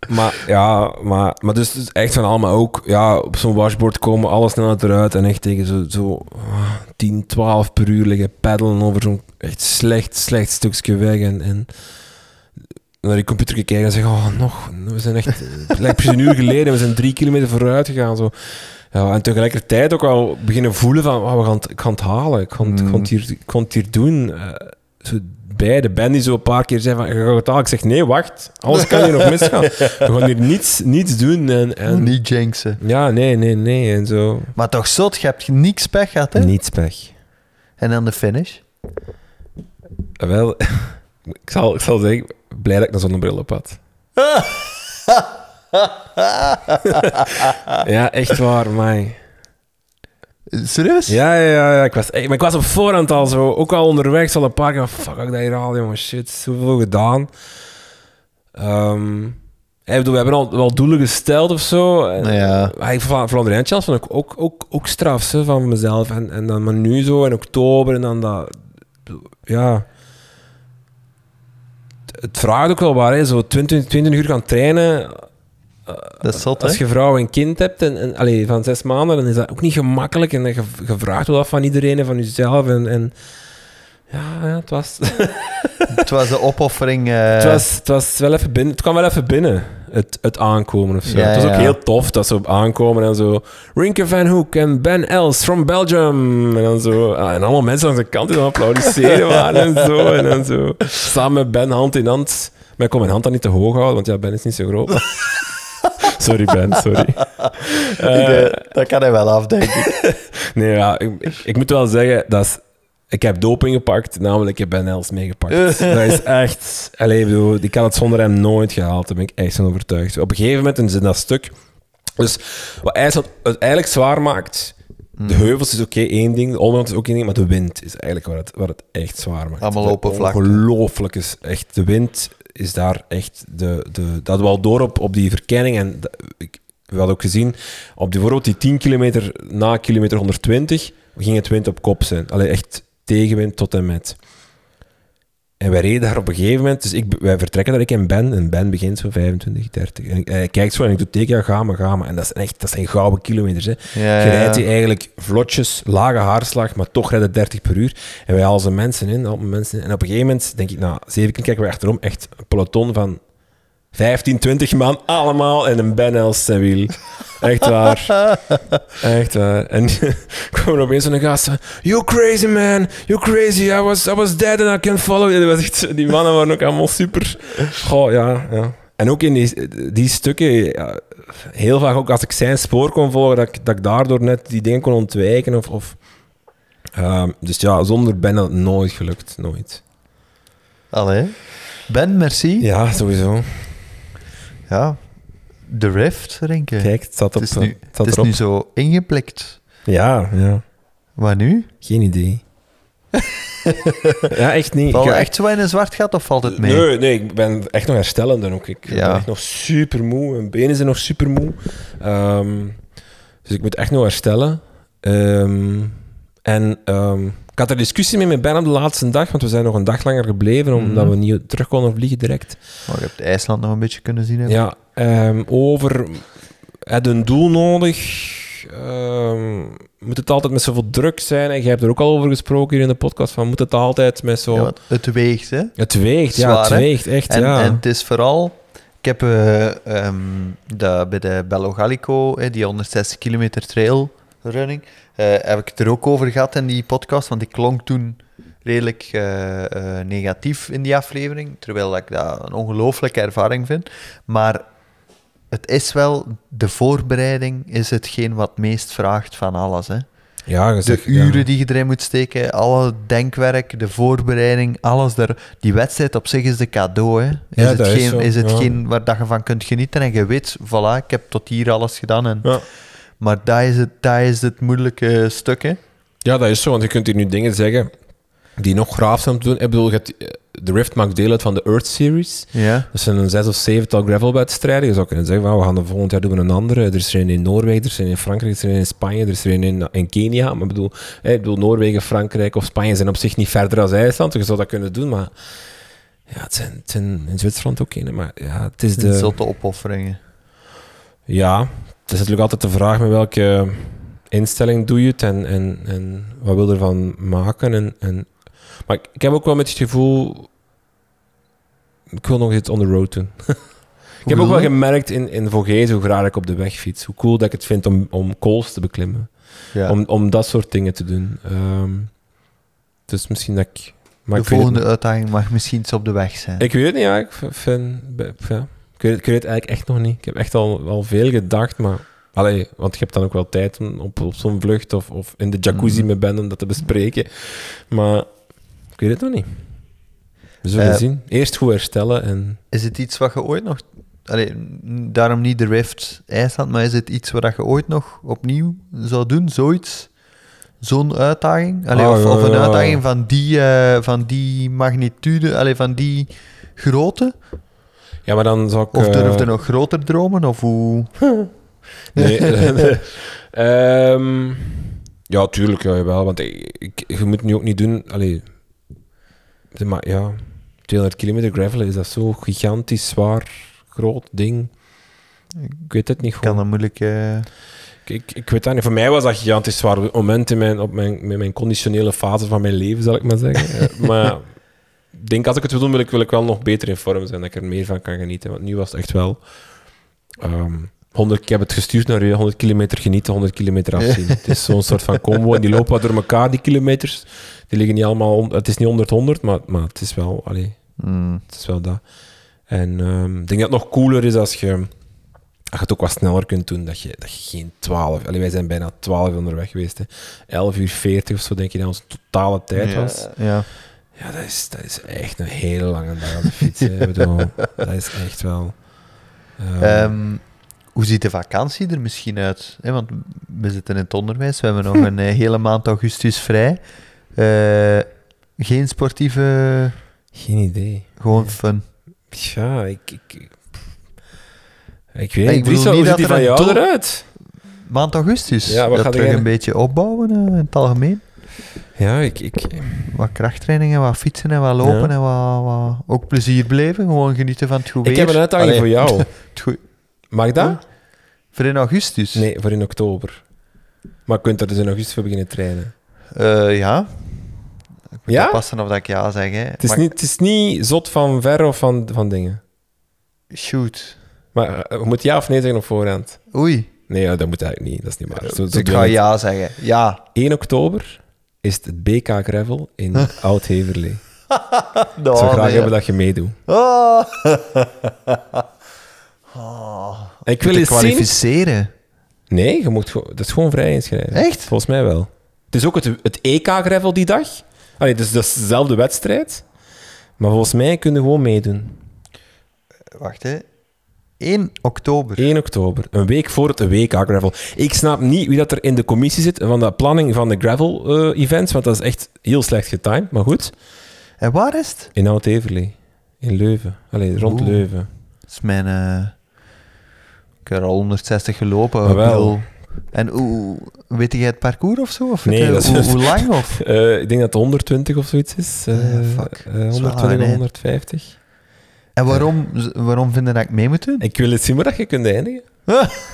maar ja, maar, maar dus, dus echt van allemaal ook ja, op zo'n washboard komen, alles snel eruit en echt tegen zo, zo ah, 10, 12 per uur liggen peddelen over zo'n echt slecht, slecht stukje weg en, en naar die computer kijken en zeggen, oh nog, we zijn echt, het lijkt precies een uur geleden, we zijn drie kilometer vooruit gegaan. Zo. Ja, en tegelijkertijd ook al beginnen voelen van, oh, we gaan het, ik ga het halen, ik het, ik ga het, hier, ik ga het hier doen. Eh, zo beide, Ben die zo een paar keer zei van, het halen. Ik zeg, nee, wacht, alles kan hier nog misgaan. We gaan hier niets, niets doen. En, en, Niet jinxen. Ja, nee, nee, nee, en zo. Maar toch zot, je hebt niks pech gehad hè? Niets pech. En dan de finish? Wel, ik zal, ik zal zeggen, blij dat ik een zonnebril op had. ja, echt waar, mij. Serieus? Ja, ja, ja, ik was, maar ik was op voorhand al zo, ook al onderweg, al een paar keer fuck, ik dat hier al, jongen, shit, zoveel gedaan. Ehm, bedoel, we hebben al wel doelen gesteld of zo. En, ja. Van Vlaanderen vond ik ook, ook, ook straf hè, van mezelf. En, en dan maar nu zo in oktober en dan dat... Ja... Het vraagt ook wel waar, hè. Zo 20, 20 uur gaan trainen. Dat is zot, hè? Als je vrouw en kind hebt, en, en allee, van zes maanden, dan is dat ook niet gemakkelijk. En je, je vraagt wel af van iedereen en van jezelf. En, en ja, ja, het was... Het was de opoffering. eh, Het, was, het, was wel even binnen, het kwam wel even binnen, het, het aankomen of zo. Ja, het was ook heel tof dat ze op aankomen en zo... Rinke van Hoek en Ben Els from Belgium. En dan zo... ah, en allemaal mensen aan de kant die dan applaudisseren waren en zo. En dan zo... Samen met Ben hand in hand. Maar ik kon mijn hand dan niet te hoog houden, want ja, Ben is niet zo groot. sorry Ben, sorry. Eh, ik, eh, dat kan hij wel af, denk ik. nee, ja, ik, ik moet wel zeggen, dat is... Ik heb doping gepakt, namelijk ik heb Ben Els meegepakt. dat is echt... Allee, ik bedoel, die kan het zonder hem nooit gehaald. Daar ben ik echt van overtuigd. Op een gegeven moment in zijn dat stuk... Dus wat het eigenlijk zwaar maakt... De heuvels is oké, één ding. De onderkant is ook één ding. Maar de wind is eigenlijk waar het, waar het echt zwaar maakt. Allemaal open vlakte. Ongelooflijk is echt... De wind is daar echt... De, de, dat hadden we al door op, op die verkenning. En ik, we hadden ook gezien... Op die, die 10 kilometer na kilometer 120... ging het wind op kop zijn. Allee, echt tegenwind tot en met. En wij reden daar op een gegeven moment, dus ik, wij vertrekken daar ik en Ben, en Ben begint zo 25, 30. En ik- hij kijkt zo en ik doe teken, ja, ga maar, ga maar. En dat, is echt, dat zijn gouden kilometers. Hè. Ja, Je ja. rijdt die eigenlijk vlotjes, lage haarslag, maar toch het 30 per uur. En wij halen ze mensen in, mensen in. En op een gegeven moment, denk ik, na zeven keer kijken we achterom, echt een peloton van 15, 20 man, allemaal in een Ben wiel. Echt waar. Echt waar. En kwam er opeens een gast You crazy man, you crazy, I was, I was dead and I can't follow you. Dat was echt, die mannen waren ook allemaal super. Goh, ja, ja. En ook in die, die stukken, ja, heel vaak ook als ik zijn spoor kon volgen, dat ik, dat ik daardoor net die dingen kon ontwijken. Of, of, Ehm, dus ja, zonder Ben had het nooit gelukt, nooit. Allee. Ben, merci. Ja. Ja. De Rift, Rinke. Kijk, het staat, op, het is, nu, het is erop. nu zo ingeplikt. Ja, ja. Wat nu? Geen idee. ja, echt niet. Val je Ik- echt zo in een zwart gat of valt het mee? Nee, nee, ik ben echt nog herstellend ook. Ik Ja. ben echt nog super moe. Mijn benen zijn nog super moe. Ehm, dus ik moet echt nog herstellen. Ehm, En ehm, ik had er discussie mee met Ben op de laatste dag, want we zijn nog een dag langer gebleven, omdat Mhm. we niet terug konden vliegen direct. Maar je hebt IJsland nog een beetje kunnen zien. Ja, ehm, over het een doel nodig. ehm, moet het altijd met zoveel druk zijn? En jij hebt er ook al over gesproken hier in de podcast. Van, moet het altijd met zo... Ja, het weegt, hè. het weegt, ja, het hè? weegt, echt, En, ja. en het is vooral... Ik heb de, bij de Bello Gallico, die 160 kilometer trail running, eh, heb ik het er ook over gehad in die podcast, want ik klonk toen redelijk eh, eh, negatief in die aflevering, terwijl ik dat een ongelooflijke ervaring vind. Maar het is wel, de voorbereiding is hetgeen wat meest vraagt van alles. Hè. ja, De zegt, uren ja. die je erin moet steken, alle denkwerk, de voorbereiding, alles daar. Die wedstrijd op zich is de cadeau. Hè. Is, Ja, dat is zo, is ja. hetgeen waar dat je van kunt genieten en je weet, voilà, ik heb tot hier alles gedaan. En, Ja. Maar dat is, het, dat is het moeilijke stuk. Hè. Ja, dat is zo, want je kunt hier nu dingen zeggen die nog graaf zijn om te doen. Ik bedoel, je hebt, eh, de Rift maakt deel uit van de Earth Series. Ja. Dat zijn een zes of zevental gravelwedstrijden. Je zou kunnen zeggen, van, we gaan de volgend jaar doen we een andere. Er is er een in Noorwegen, er is er een in Frankrijk, er is er een in Spanje, er is er een in, in Kenia. Maar ik bedoel, eh, ik bedoel, Noorwegen, Frankrijk of Spanje zijn op zich niet verder als IJsland. Dus je zou dat kunnen doen, maar... Ja, het zijn, het zijn in Zwitserland ook een, maar ja, het is De... de... Zotte opofferingen. Ja, het is natuurlijk altijd de vraag met welke instelling doe je het en, en, en wat wil je ervan maken. En, en, maar ik, ik heb ook wel met het gevoel, ik wil nog iets on the road doen. ik heb ook wel gemerkt in, in Vogezen hoe graag ik op de weg fiets. Hoe cool dat ik het vind om, om kools te beklimmen. ja. Om, om dat soort dingen te doen. Ehm, dus misschien dat ik... Maar De het volgende uitdaging mag misschien iets op de weg zijn. ik weet het niet, ja. Ik vind... Ja. Ik, weet, ik weet het eigenlijk echt nog niet. Ik heb echt al wel veel gedacht, maar... Allee, want je hebt dan ook wel tijd om op, op zo'n vlucht of, of in de jacuzzi Mhm. met Ben om dat te bespreken. Maar ik weet het nog niet. We zullen Eh, zien. Eerst goed herstellen en... Is het iets wat je ooit nog... Allee, daarom niet de Rift IJsland, maar is het iets wat je ooit nog opnieuw zou doen? Zoiets? Zo'n uitdaging? Allee, Ah, of, een uitdaging van die, eh, van die magnitude, allee, van die grootte? Ja, maar dan zou ik... Of eh, durf je nog groter dromen? Of hoe... Nee. Ehm, ja, tuurlijk, ja, jawel. Want ik, ik- je moet nu ook niet doen... Allee, maar ja, 200 kilometer gravelen, is dat zo gigantisch, zwaar, groot ding? Ik weet het niet kan gewoon. dat moeilijk... eh, Ik, ik weet dat niet. Voor mij was dat gigantisch zwaar moment in mijn, op mijn, met mijn conditionele fase van mijn leven, zal ik maar zeggen. Eh, maar denk, als ik het wil doen, wil ik, wil ik wel nog beter in vorm zijn, dat ik er meer van kan genieten. Want nu was het echt wel... ehm 100, ik heb het gestuurd naar je 100 kilometer genieten, 100 kilometer afzien. het is zo'n soort van combo. En die lopen wat door elkaar, die kilometers. Die liggen niet allemaal... Het is niet 100, 100, maar, maar het is wel... Allee, mm, het is wel dat. En ehm, ik denk dat het nog cooler is als je, als je het ook wat sneller kunt doen. Dat je, dat je geen 12... Allee, wij zijn bijna 12 uur onderweg geweest. Hè. 11 uur 40 of zo, denk je dat onze totale tijd was. Ja. Ja, dat is, dat is echt een hele lange dag op de fiets. hè. Ik bedoel, dat is echt wel... ehm, Ehm, hoe ziet de vakantie er misschien uit? Hè, want we zitten in het onderwijs, we hebben nog een eh, hele maand augustus vrij. Eh, geen sportieve, geen idee. gewoon fun. Ja, ik... Ik, ik weet Ik niet. bedoel Dries, hoe niet ziet dat die er van een jou doel- eruit? Maand augustus, Ja, wat dat gaat terug een beetje opbouwen eh, in het algemeen. Ja, ik... ik Wat krachttrainingen, wat fietsen en wat lopen Ja. en wat, wat ook plezier beleven. Gewoon genieten van het goed ik weer. heb een uitdaging Allee, voor jou. het Mag dat? Voor in augustus? Nee, voor in oktober. Maar je kunt er dus in augustus voor beginnen trainen. Eh, ja. Ik moet Ja? of dat ik ja zeg. Hè. Het is, Maar- niet, het is niet zot van ver of van, van dingen. Shoot. Maar je moet ja of nee zeggen op voorhand. Oei. Nee, dat moet eigenlijk niet. Dat is niet waar. Zo, zo ik ga ja zeggen. Ja. 1 oktober is het BK Gravel in Oud-Heverlee. Ik zou graag nee. hebben dat je meedoet. Oh. En ik wil zien... kwalificeren. Nee, je moet dat is gewoon vrij inschrijven. Echt? Volgens mij wel. Het is ook het, het EK Gravel die dag. Allee, dus dat is dezelfde wedstrijd. Maar volgens mij kun je gewoon meedoen. Wacht, hè. 1 oktober. 1 oktober, een week voor het WK Gravel. Ik snap niet wie dat er in de commissie zit van de planning van de Gravel-events, want dat is echt heel slecht getimed, maar goed. En waar is het? In Oud-Everlee, in Leuven. Allee, rond Oeh. Leuven. Dat is mijn... eh, Ik heb er al 160 gelopen. Wel. En hoe, weet jij het parcours of zo? Of Nee, het, hoe, hoe lang? Of? Eh, ik denk dat het 120 of zoiets is. Eh, Ah, fuck. eh, Dat is wel 120 een of eind. 150. En waarom, waarom vinden dat ik mee moet doen? Ik wil het zien waar dat je kunt eindigen.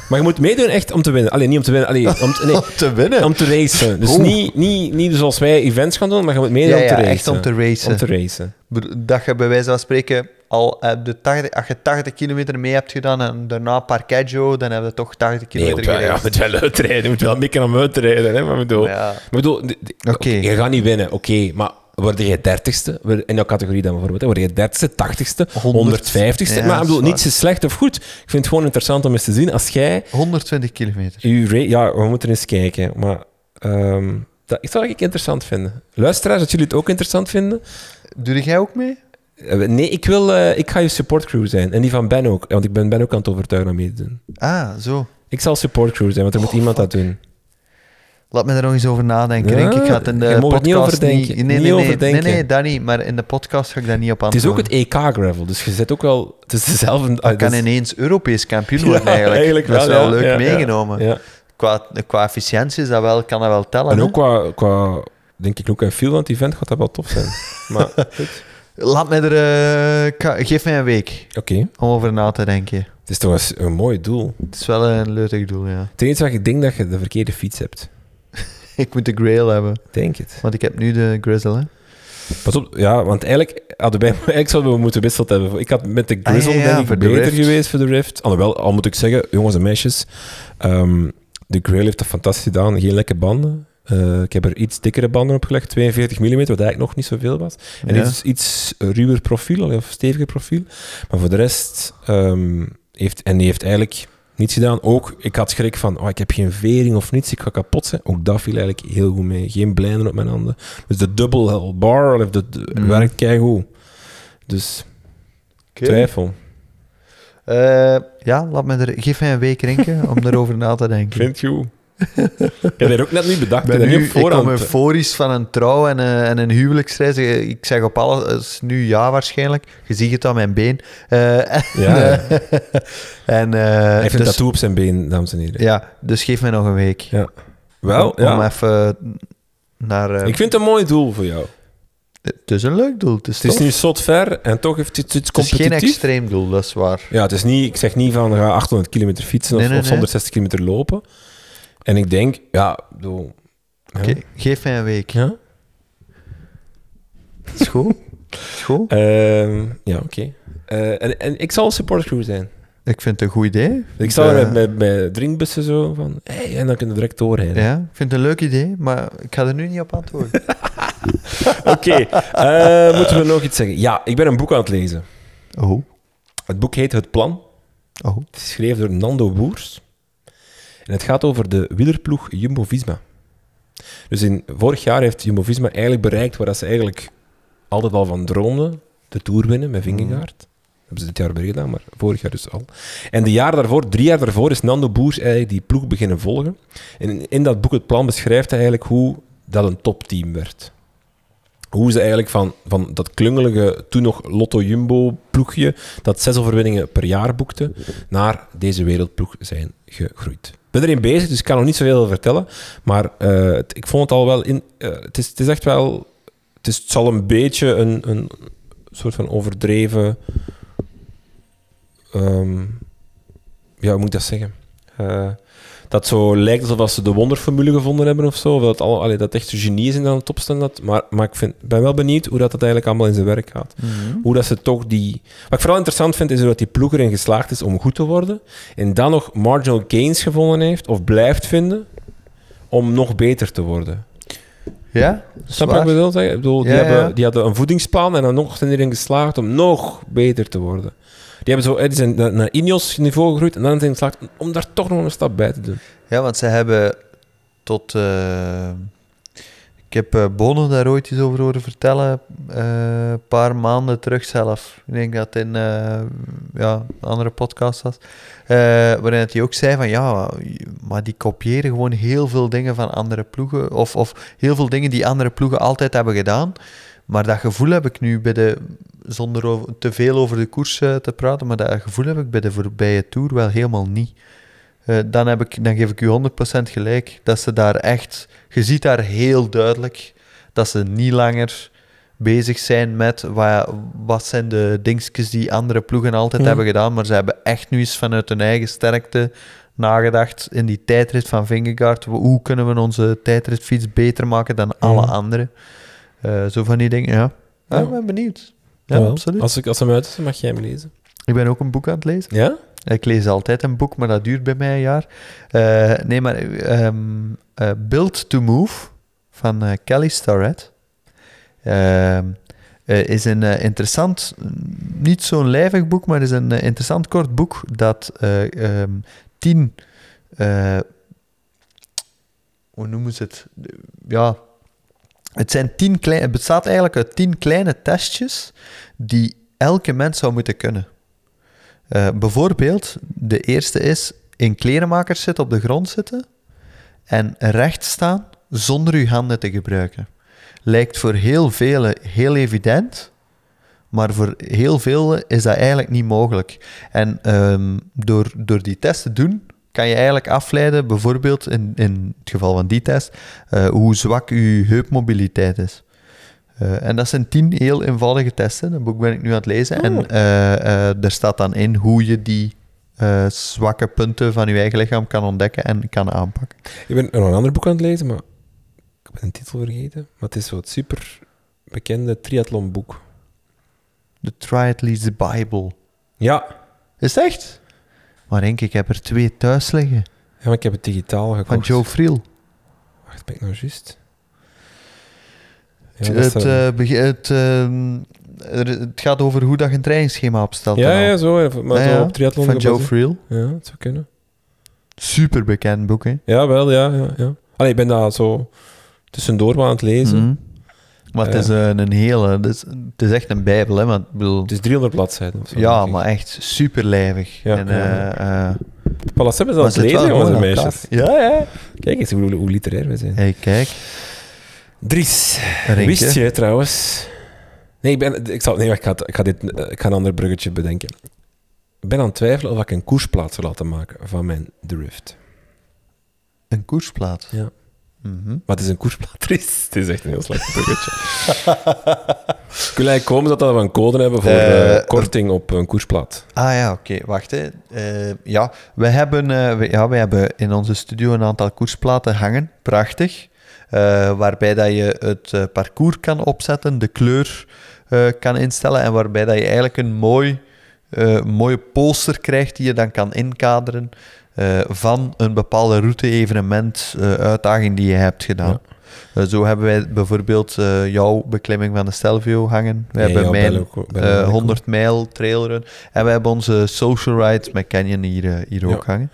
Maar je moet meedoen echt om te winnen. Alleen niet om te winnen. Allee, om te, nee, te winnen? om te racen. Dus niet, niet, niet zoals wij events gaan doen, maar je moet meedoen ja, om te ja, racen. echt om te racen. Om te racen. Dat je bij wijze van spreken al eh, de 80, als je 80 kilometer mee hebt gedaan en daarna Parkeggio, dan heb je toch 80 Nee, je kilometer moet wel, ja, je gereden. moet wel uitrijden. Je moet wel mikken om uit te rijden. Hè, maar bedoel, Ja. maar bedoel je gaat niet winnen, oké. maar word je dertigste, in jouw categorie dan bijvoorbeeld, word je dertigste, tachtigste, 100. 150ste. Ja, maar ik bedoel, niets is slecht of goed. Ik vind het gewoon interessant om eens te zien. Als jij 120 kilometer. Ja, we moeten eens kijken. Maar ehm, dat ik zou ik interessant vinden. Luisteraars, dat jullie het ook interessant vinden. Doe jij ook mee? Eh, Nee, ik, wil, eh, ik ga je supportcrew zijn. En die van Ben ook. Want ik ben Ben ook aan het overtuigen om mee te doen. Ah, zo. Ik zal supportcrew zijn, want er moet Oh, iemand fuck. dat doen. Laat me er nog eens over nadenken. Ja, ik ga het in de podcast niet overdenken. Nee, nee, Niet nee, nee, overdenken. nee, nee, dat niet. Maar in de podcast ga ik daar niet op Het is ook antwoorden. het EK-gravel, dus je zit ook wel... Het is dezelfde... kan ineens Europees kampioen worden Ja, eigenlijk. eigenlijk dat is wel, leuk meegenomen. Ja. Qua, qua efficiëntie is dat wel, kan dat wel tellen. En ook qua, qua... Denk ik ook een het event gaat dat wel tof zijn. Maar, goed. Laat mij er... eh, geef mij een week Oké. om over na te denken. Het is toch eens een mooi doel. Het is wel een leuk doel, ja. Enige wat ik denk dat je de verkeerde fiets hebt. Ik moet de Grail hebben, Denk het. want ik heb nu de Grizzle, hè. Pas op, ja, want eigenlijk, hadden wij, eigenlijk zouden we moeten wisseld hebben. Ik had met de Ah, Grizzle ja, ja, denk ik voor de beter geweest voor de Rift. Alhoewel, al moet ik zeggen, jongens en meisjes, ehm, de Grail heeft dat fantastisch gedaan. Geen lekke banden. Eh, ik heb er iets dikkere banden op gelegd, 42 mm, wat eigenlijk nog niet zoveel was. En Ja. iets, iets ruwer profiel, of steviger profiel. Maar voor de rest, ehm, heeft, en die heeft eigenlijk niets gedaan. Ook, ik had schrik van, oh, ik heb geen vering of niets, ik ga kapot zijn. Ook dat viel eigenlijk heel goed mee. Geen blijnen op mijn handen. Dus de double hell bar of de, Mhm. werkt keigoed. Dus twijfel. Eh, ja, laat me er, geef mij een week denken om erover na te denken. Vind je? Ik heb er ook net niet bedacht. Ik ben nu, ik kom euforisch van een trouw en, een- en een huwelijksreis. Ik zeg op alles nu ja waarschijnlijk. Je ziet het aan mijn been. Eh, en, Ja. en, eh, Hij heeft een dus, tattoo op zijn been, dames en heren. Ja, dus geef mij nog een week. Ja. Wel, om, ja. om even naar... eh, Ik vind het een mooi doel voor jou. Het is een leuk doel. Het is, Het is niet zot ver en toch heeft het iets Het is geen competitief. extreem doel, dat is waar. Ja, het is niet, ik zeg niet van ga 800 kilometer fietsen of, Nee, nee, of nee. 160 kilometer lopen. En ik denk, ja, bedoel, ja. Oké, geef mij een week. Ja? Is goed? Is goed? Ehm, ja, oké. Eh, en, en ik zal een supportcrew zijn. Ik vind het een goed idee. Ik zal Eh, met, met drinkbussen zo van, hey, en dan kunnen we direct doorrijden. Ja, ik vind het een leuk idee, maar ik ga er nu niet op antwoorden. Oké, eh, moeten we nog iets zeggen? Ja, ik ben een boek aan het lezen. Oh, Het boek heet Het Plan. oh. Het is geschreven door Nando Boers. En het gaat over de wielerploeg Jumbo-Visma. Dus in, vorig jaar heeft Jumbo-Visma eigenlijk bereikt waar dat ze eigenlijk altijd al van droomden. De Tour winnen met Vingegaard. Dat hebben ze dit jaar weer gedaan, maar vorig jaar dus al. En de jaar daarvoor, drie jaar daarvoor, is Nando Boers eigenlijk die ploeg beginnen volgen. En in, dat boek, het plan, beschrijft hij eigenlijk hoe dat een topteam werd. Hoe ze eigenlijk van, van dat klungelige, toen nog Lotto-Jumbo-ploegje, dat zes overwinningen per jaar boekte, naar deze wereldploeg zijn gegroeid. Ben erin bezig, dus ik kan nog niet zoveel vertellen. Maar eh, ik vond het al wel... In, eh, het, is, is echt wel... Het, is, het zal een beetje een, een soort van overdreven... ehm, ja, hoe moet ik dat zeggen? Eh, dat zo lijkt alsof ze de wonderformule gevonden hebben of zo. Of dat, al, allee, dat echt genie is in aan de. Dat, maar maar ik vind, ben wel benieuwd hoe dat, dat eigenlijk allemaal in zijn werk gaat. Hoe dat ze toch die... Wat ik vooral interessant vind, is dat die ploeg erin geslaagd is om goed te worden. En dan nog marginal gains gevonden heeft, of blijft vinden, om nog beter te worden. Ja? Snap je wat ik bedoel? Ik bedoel, die, Ja, hebben, die hadden een voedingsplan en dan nog zijn erin geslaagd om nog beter te worden. Die, hebben zo, die zijn naar- naar niveau gegroeid en dan zijn geslaagd om daar toch nog een stap bij te doen. Ja, want ze hebben tot... eh, ik heb eh, Bono daar ooit eens over horen vertellen, eh, een paar maanden terug zelf. Ik denk dat in ja, een andere podcast was. waarin hij ook zei van, ja, maar die kopiëren gewoon heel veel dingen van andere ploegen. Of, of heel veel dingen die andere ploegen altijd hebben gedaan. Maar dat gevoel heb ik nu bij de, zonder over- te veel over de koers eh, te praten, maar dat gevoel heb ik bij de voorbije Tour wel helemaal niet. eh, dan, heb ik, dan geef ik u 100% gelijk. Dat ze daar echt... Je ziet daar heel duidelijk dat ze niet langer bezig zijn met wat, wat zijn de dingetjes die andere ploegen altijd Ja. hebben gedaan, maar ze hebben echt nu eens vanuit hun eigen sterkte nagedacht in die tijdrit van Vingegaard. Hoe kunnen we onze tijdritfiets beter maken dan alle Ja. anderen? Eh, zo van die dingen, ja. Ja, Ja. ik ben benieuwd. Ja, Jawel. absoluut. Als, ik, als hem uit is, mag jij hem lezen. Ik ben ook een boek aan het lezen. Ja? Ik lees altijd een boek, maar dat duurt bij mij een jaar. Eh, nee, maar eh, Build to Move van eh, Kelly Starrett ehm, eh, is een interessant, niet zo'n lijvig boek, maar is een interessant kort boek dat eh, ehm, tien, hoe noemen ze het? Ja, het, zijn het bestaat eigenlijk uit tien kleine testjes die elke mens zou moeten kunnen. Eh, bijvoorbeeld, de eerste is in klerenmakers zitten, op de grond zitten en recht staan zonder uw handen te gebruiken. Lijkt voor heel velen heel evident, maar voor heel velen is dat eigenlijk niet mogelijk. En ehm, door, door die test te doen, kan je eigenlijk afleiden, bijvoorbeeld in, in het geval van die test, eh, hoe zwak uw heupmobiliteit is. Eh, en dat zijn tien heel eenvoudige testen. Dat boek ben ik nu aan het lezen. Oh. En eh, eh, daar staat dan in hoe je die zwakke punten van je eigen lichaam kan ontdekken en kan aanpakken. Ik ben nog een ander boek aan het lezen, maar ik ben een titel vergeten. Maar het is zo het super bekende triathlonboek. The Triathlete's Bible. Ja. Is het echt? Maar denk ik, heb er twee thuis liggen. ja, maar ik heb het digitaal gekocht. Van Joe Friel. Wacht, ben ik nou juist? het, het, eh, bege- het, het gaat over hoe dat je een trainingsschema opstelt. ja, ja, zo. hè, Maar Ja, zo op triathlon Van Joe. Friel. Ja, dat zou kunnen. Super bekend boek, hè? Ja, wel, ja, ja. ja. Allee, ik ben daar zo tussendoor aan het lezen. Mhm. Maar het is eh, een hele... Het is, het is echt een bijbel, hè? Want, ik bedoel, Het is 300 bladzijden of zo. ja, maar echt super lijvig. Ja, en, eh, eh, hebben ze maar zit lezen, jongens en meisjes. Ja, ja. Kijk eens hoe, hoe literair we zijn. Hey, kijk. Dries, wist je trouwens... Nee, ik, ben, ik, zal, nee ik, ga, ik, ga dit, ik ga een ander bruggetje bedenken. Ik ben aan het twijfelen of ik een koersplaat zou laten maken van mijn Drift. Een koersplaat. Ja. Mhm. Maar het is een koersplaat, Dries. Het is echt een heel slecht bruggetje. ik wil eigenlijk komen dat we een code hebben voor Eh, eh, korting op een koersplaat. Ah ja, oké. Wacht, hè. Eh, ja, we hebben, we, ja, we hebben in onze studio een aantal koersplaten hangen. Prachtig. Waarbij dat je het parcours kan opzetten, de kleur kan instellen en waarbij dat je eigenlijk een mooi, mooie poster krijgt die je dan kan inkaderen eh, van een bepaalde route, evenement, eh, uitdaging die je hebt gedaan. Eh, zo hebben wij bijvoorbeeld jouw beklimming van de Stelvio hangen. We Nee, hebben mijn Bello- Bello- Bello- 100 mijl trailrun. En we hebben onze social ride met Canyon hier, hier Ja. ook hangen.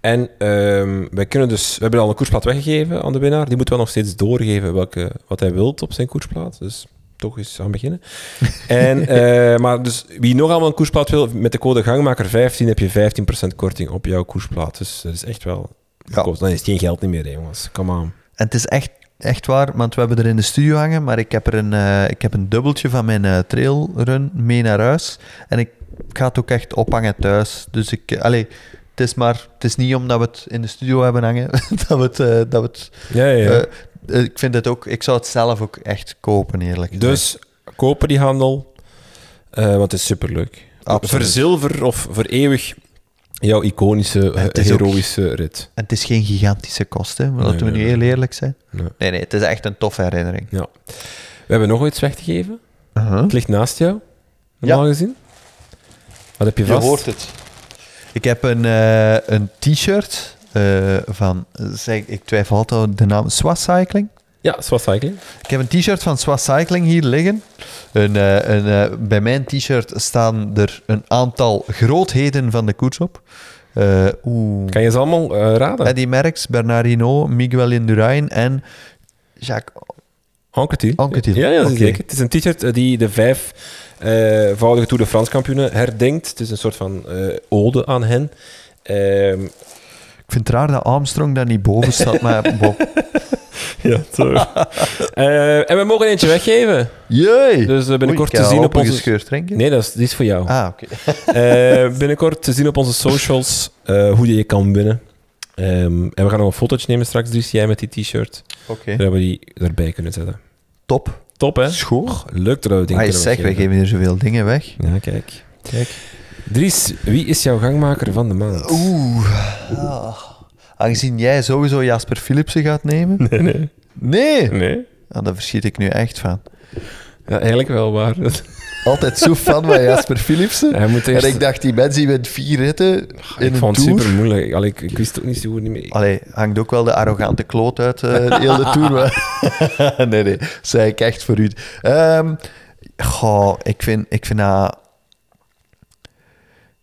En ehm, wij kunnen dus, we hebben al een koersplaat weggegeven aan de winnaar. Die moeten wel nog steeds doorgeven welke, wat hij wilt op zijn koersplaat. Dus toch eens aan beginnen. en, eh, maar dus wie nog allemaal een koersplaat wil, met de code Gangmaker15 heb je 15% korting op jouw koersplaat. Dus dat is echt wel... Ja. Dan is het geen geld niet meer, hè, jongens. Come on. En het is echt, echt waar, want we hebben er in de studio hangen, maar ik heb er een, eh, ik heb een dubbeltje van mijn eh, trailrun mee naar huis. En ik ga het ook echt ophangen thuis. Dus ik, allee, het is maar, het is niet omdat we het in de studio hebben hangen, dat we het, dat we het Ja, ja, ja. Ik vind het ook, ik zou het zelf ook echt kopen, eerlijk gezegd. dus kopen die handel, eh, want het is superleuk. Absoluut. Verzilver of vereeuwig jouw iconische, ook- heroïsche rit. En het is geen gigantische kost, hè, laten we nu heel eerlijk zijn. Nee. Nee, nee, het is echt een toffe herinnering. Ja. We hebben nog iets weg te geven. Het ligt naast jou, normaal gezien. Wat heb je Je vast? hoort het. Ik heb een, eh, een t-shirt eh, van, zeg, ik twijfel altijd de naam, Swas Cycling. Ja, Swas Cycling. Ik heb een t-shirt van Swas Cycling hier liggen. Een, eh, een, eh, bij mijn t-shirt staan er een aantal grootheden van de koers op. Kan je ze allemaal raden? Eddy Merckx, Bernard Hinault, Miguel Indurain en Jacques Anquetil. Anquetil. Ja, ja zeker. Het is een t-shirt die de vijf voudige Tour de France kampioenen herdenkt. Het is een soort van ode aan hen. Ehm, vind het raar dat Armstrong daar niet boven staat, maar bon. ja, zo. Eh, en we mogen eentje weggeven. Jee! Dus eh, binnenkort Oei, te zien op onze... gescheurd drinken. Nee, dat is, die is voor jou. Ah, oké. Eh, binnenkort te zien op onze socials hoe je je kan winnen. Ehm, en we gaan nog een fotootje nemen straks, dus jij met die t-shirt. Oké. Zodat we die erbij kunnen zetten. Top. Top, hè? Schoon. Och, leuk dat we dingen Ah, kunnen zeg, wij weggeven. geven hier zoveel dingen weg. Ja, kijk. kijk. Dries, wie is jouw gangmaker van de maand? Oeh. Ah. Aangezien jij sowieso Jasper Philipsen gaat nemen. Nee, nee. Nee! Nee? Ah, daar verschiet ik nu echt van. Ja, eigenlijk wel waar. Altijd zo fan van Jasper Philipsen. Hij moet eerst... En ik dacht, die mensen die met vier ritten in ik vond het super moeilijk. Allee, ik, ik wist ook niet zo goed niet meer. Allee, hangt ook wel de arrogante kloot uit eh, de hele tour. nee, nee, zei ik echt voor u. Ehm, goh, ik vind, ik vind dat...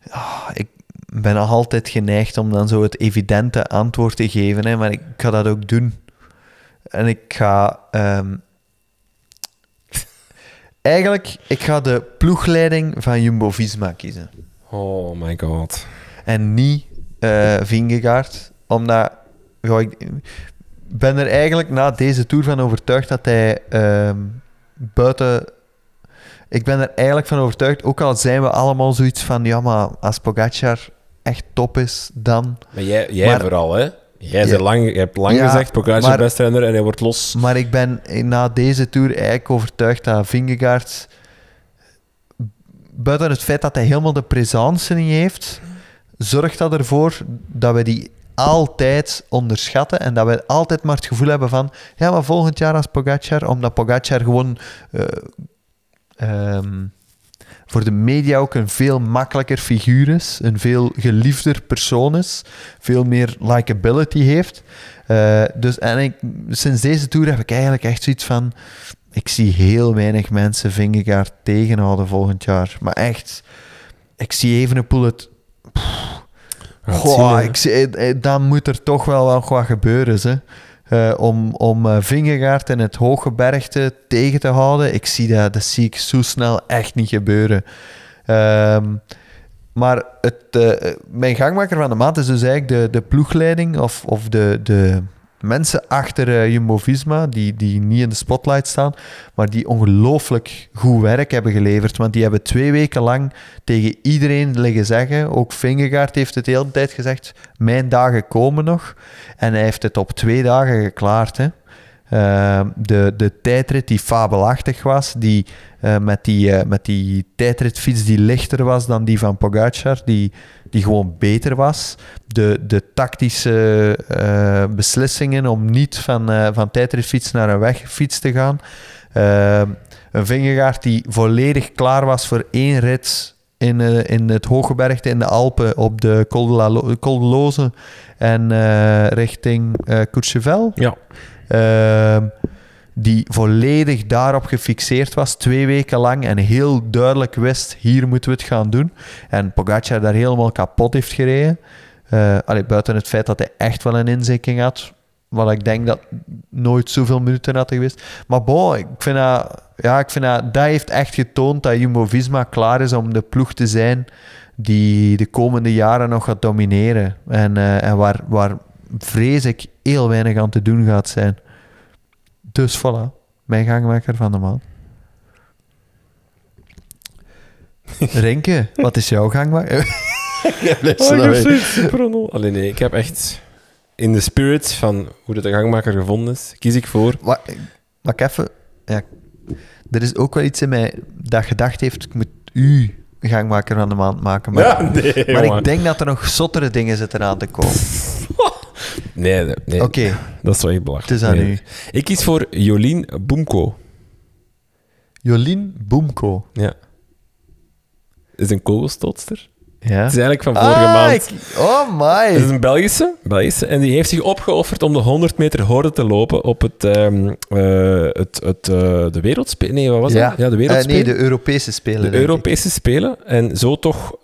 Ah, ik ben nog altijd geneigd om dan zo het evidente antwoord te geven, hè, maar ik ga dat ook doen. En ik ga... ehm, eigenlijk, ik ga de ploegleiding van Jumbo-Visma kiezen. Oh my god. En niet eh Vingegaard, omdat ja, ik ben er eigenlijk na deze tour van overtuigd dat hij ehm, buiten. Ik ben er eigenlijk van overtuigd, ook al zijn we allemaal zoiets van, ja, maar als Pogacar echt top is, dan. Maar jij, jij Maar- vooral, hè? Jij, Ja. lang, jij hebt lang Ja, gezegd, Pogacar best renner en hij wordt los. Maar ik ben na deze tour eigenlijk overtuigd dat Vingegaard, buiten het feit dat hij helemaal de présence niet heeft, zorgt dat ervoor dat we die altijd onderschatten en dat we altijd maar het gevoel hebben van ja, maar volgend jaar als Pogacar, omdat Pogacar gewoon eh, ehm, voor de media ook een veel makkelijker figuur is, een veel geliefder persoon is, veel meer likability heeft. Eh, dus en ik, sinds deze tour heb ik eigenlijk echt zoiets van ik zie heel weinig mensen Vingegaard tegenhouden volgend jaar. Maar echt, ik zie het We gaan het Goh, zien, ik zie, eh, eh, dan moet er toch wel wat wat gebeuren. Hè. Eh, om om eh, Vingegaard in het hooggebergte tegen te houden. Ik zie dat, dat zie ik zo snel echt niet gebeuren. Ehm, maar het, eh, mijn gangmaker van de maand is dus eigenlijk de, de ploegleiding of, of de, de mensen achter eh, Jumbo-Visma, die, die niet in de spotlight staan, maar die ongelooflijk goed werk hebben geleverd. Want die hebben twee weken lang tegen iedereen liggen zeggen, ook Vingegaard heeft het de hele tijd gezegd, mijn dagen komen nog. En hij heeft het op twee dagen geklaard. Hè. Uh, de, de tijdrit die fabelachtig was, die, uh, met, die, uh, met die tijdritfiets die lichter was dan die van Pogacar, die, die gewoon beter was. De, de tactische uh, beslissingen om niet van, van tijdritfiets naar een wegfiets te gaan. Uh, een Vingegaard die volledig klaar was voor één rit in, in het Hooggebergte in de Alpen op de Col de, Loze en richting uh, Courchevel. Ja. Uh, die volledig daarop gefixeerd was, twee weken lang, en heel duidelijk wist, hier moeten we het gaan doen. En Pogacar daar helemaal kapot heeft gereden. Uh, buiten het feit dat hij echt wel een inzikking had, wat ik denk dat nooit zoveel minuten had geweest. Maar bon, ik vind dat, ja, ik vind dat, dat heeft echt getoond dat Jumbo-Visma klaar is om de ploeg te zijn die de komende jaren nog gaat domineren. En, uh, en waar, waar vrees ik heel weinig aan te doen gaat zijn. Dus voilà, mijn gangmaker van de maand. Renke, wat is jouw gangmaker? oh, Alleen nee, ik heb echt in de spirit van hoe de gangmaker gevonden is, kies ik voor. Maar, maar ik even, ja, er is ook wel iets in mij dat gedacht heeft, ik moet u gangmaker van de maand maken. Maar, ja, nee, maar ik denk dat er nog zottere dingen zitten aan te komen. Nee, nee, nee. Oké. Okay. Dat is wel echt belachelijk. Het is aan nee. u. Ik kies voor Jolien Boemko. Jolien Boemko. Ja. Is een kogelstotster. Ja. Het is eigenlijk van vorige ah, maand. Ik, oh my. Het is een Belgische, Belgische. En die heeft zich opgeofferd om de 100 meter horde te lopen op het, um, uh, het, het, uh, de wereldspelen. Nee, wat was ja. dat? Ja, de wereldspelen. Uh, nee, de Europese Spelen. De Europese Spelen. En zo toch...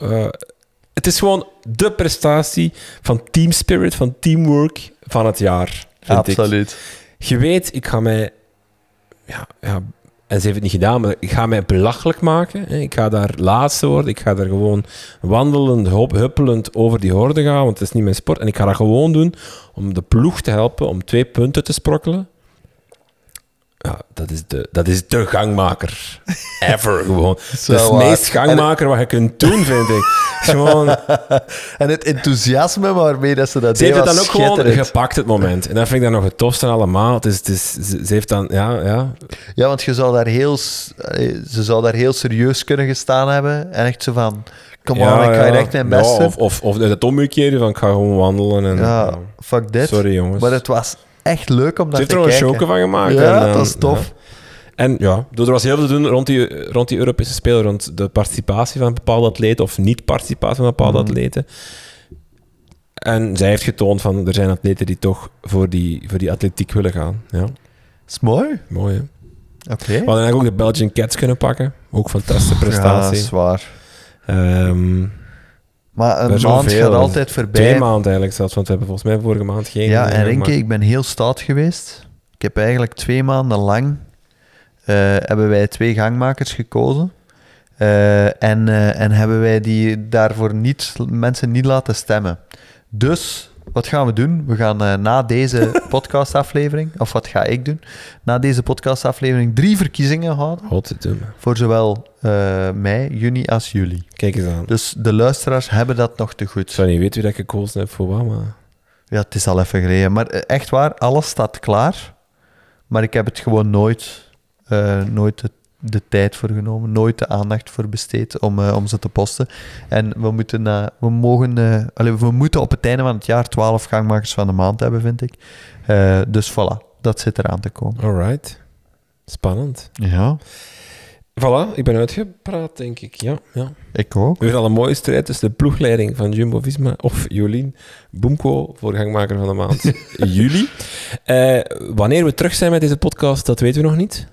Het is gewoon de prestatie van team spirit, van teamwork van het jaar. Absoluut. Ik. Je weet, ik ga mij... Ja, ja, en ze heeft het niet gedaan, maar ik ga mij belachelijk maken. Ik ga daar laatste worden. Ik ga daar gewoon wandelend, huppelend over die horde gaan, want het is niet mijn sport. En ik ga dat gewoon doen om de ploeg te helpen om twee punten te sprokkelen. Ja, dat is de, dat is de gangmaker. Ever, gewoon. Zo Dat is het meest gangmaker wat je kunt doen, vind ik. Gewoon, En het enthousiasme waarmee dat ze dat ze deed heeft het dan ook gewoon gepakt, het moment. En dat vind ik dan nog het tofste allemaal. Het is, het is, ze, heeft dan, ja, ja. Ja, want je zou daar heel, eh, ze zou daar heel serieus kunnen gestaan hebben. En echt zo van, kom ja, on, ik ga ja. echt mijn best Ja. Of, of, of het omgekeerde van, ik ga gewoon wandelen. En, Ja, fuck dit. Sorry, jongens. Maar het was echt leuk om Ze naar heeft te er nog een kijken. showke van gemaakt. Ja, en dat is tof. ja. En ja, er was heel veel te doen rond die, rond die Europese Spelen, rond de participatie van bepaalde atleten of niet-participatie van bepaalde Mhm. atleten. En zij heeft getoond van, er zijn atleten die toch voor die, voor die atletiek willen gaan. Ja, is mooi. mooi hè. Oké. We hadden eigenlijk ook de Belgian Cats kunnen pakken. Ook fantastische Ja, prestatie. zwaar. Ehm, Maar een maand gaat altijd voorbij. twee maanden eigenlijk zelfs, want we hebben volgens mij vorige maand geen... Ja, en eh, Renke, maar- ik ben heel stout geweest. Ik heb eigenlijk twee maanden lang eh, hebben wij twee gangmakers gekozen. Eh, en, en hebben wij die daarvoor niet, mensen niet laten stemmen. Dus, wat gaan we doen? We gaan eh, na deze podcastaflevering, of wat ga ik doen? Na deze podcastaflevering drie verkiezingen houden. Doen. Voor zowel eh, mei, juni als juli. Kijk eens aan. Dus de luisteraars hebben dat nog te Ik goed. zou niet weten wie dat ik gekozen heb voor wat, maar... Ja, het is al even geleden. Maar eh, echt waar, alles staat klaar. Maar ik heb het gewoon nooit, nooit de, de tijd voor genomen, nooit de aandacht voor besteed om, eh, om ze te posten. En we moeten, eh, we, mogen, eh, allee, we moeten op het einde van het jaar 12 gangmakers van de maand hebben, vind ik. Dus voilà, dat zit eraan te komen. Alright. Spannend. Ja, Voilà, ik ben uitgepraat, denk ik. Ja, ja. ik ook. Weer al een mooie strijd tussen de ploegleiding van Jumbo-Visma of Jolien Boemko voor gangmaker van de maand juli. Wanneer we terug zijn met deze podcast, dat weten we nog niet.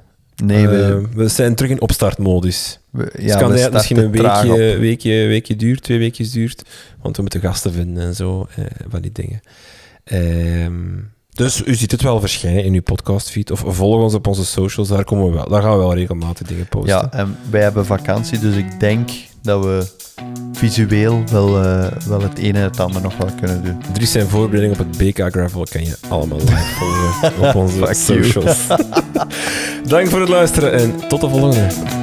Nee, we, Eh, we zijn terug in opstartmodus. we, dus ja, het kan we dat misschien een weekje, weekje, weekje duurt, twee weekjes duurt. Want we moeten gasten vinden en zo, eh, van die dingen. Ehm, dus u ziet het wel verschijnen in uw podcastfeed. Of volg ons op onze socials, daar, komen we wel, daar gaan we wel regelmatig dingen posten. Ja, en wij hebben vakantie, dus ik denk dat we visueel wel, eh, wel het ene en het ander nog wel kunnen doen. Dries zijn voorbereiding op het BK Gravel kan je allemaal live volgen op onze socials. Dank voor het luisteren en tot de volgende.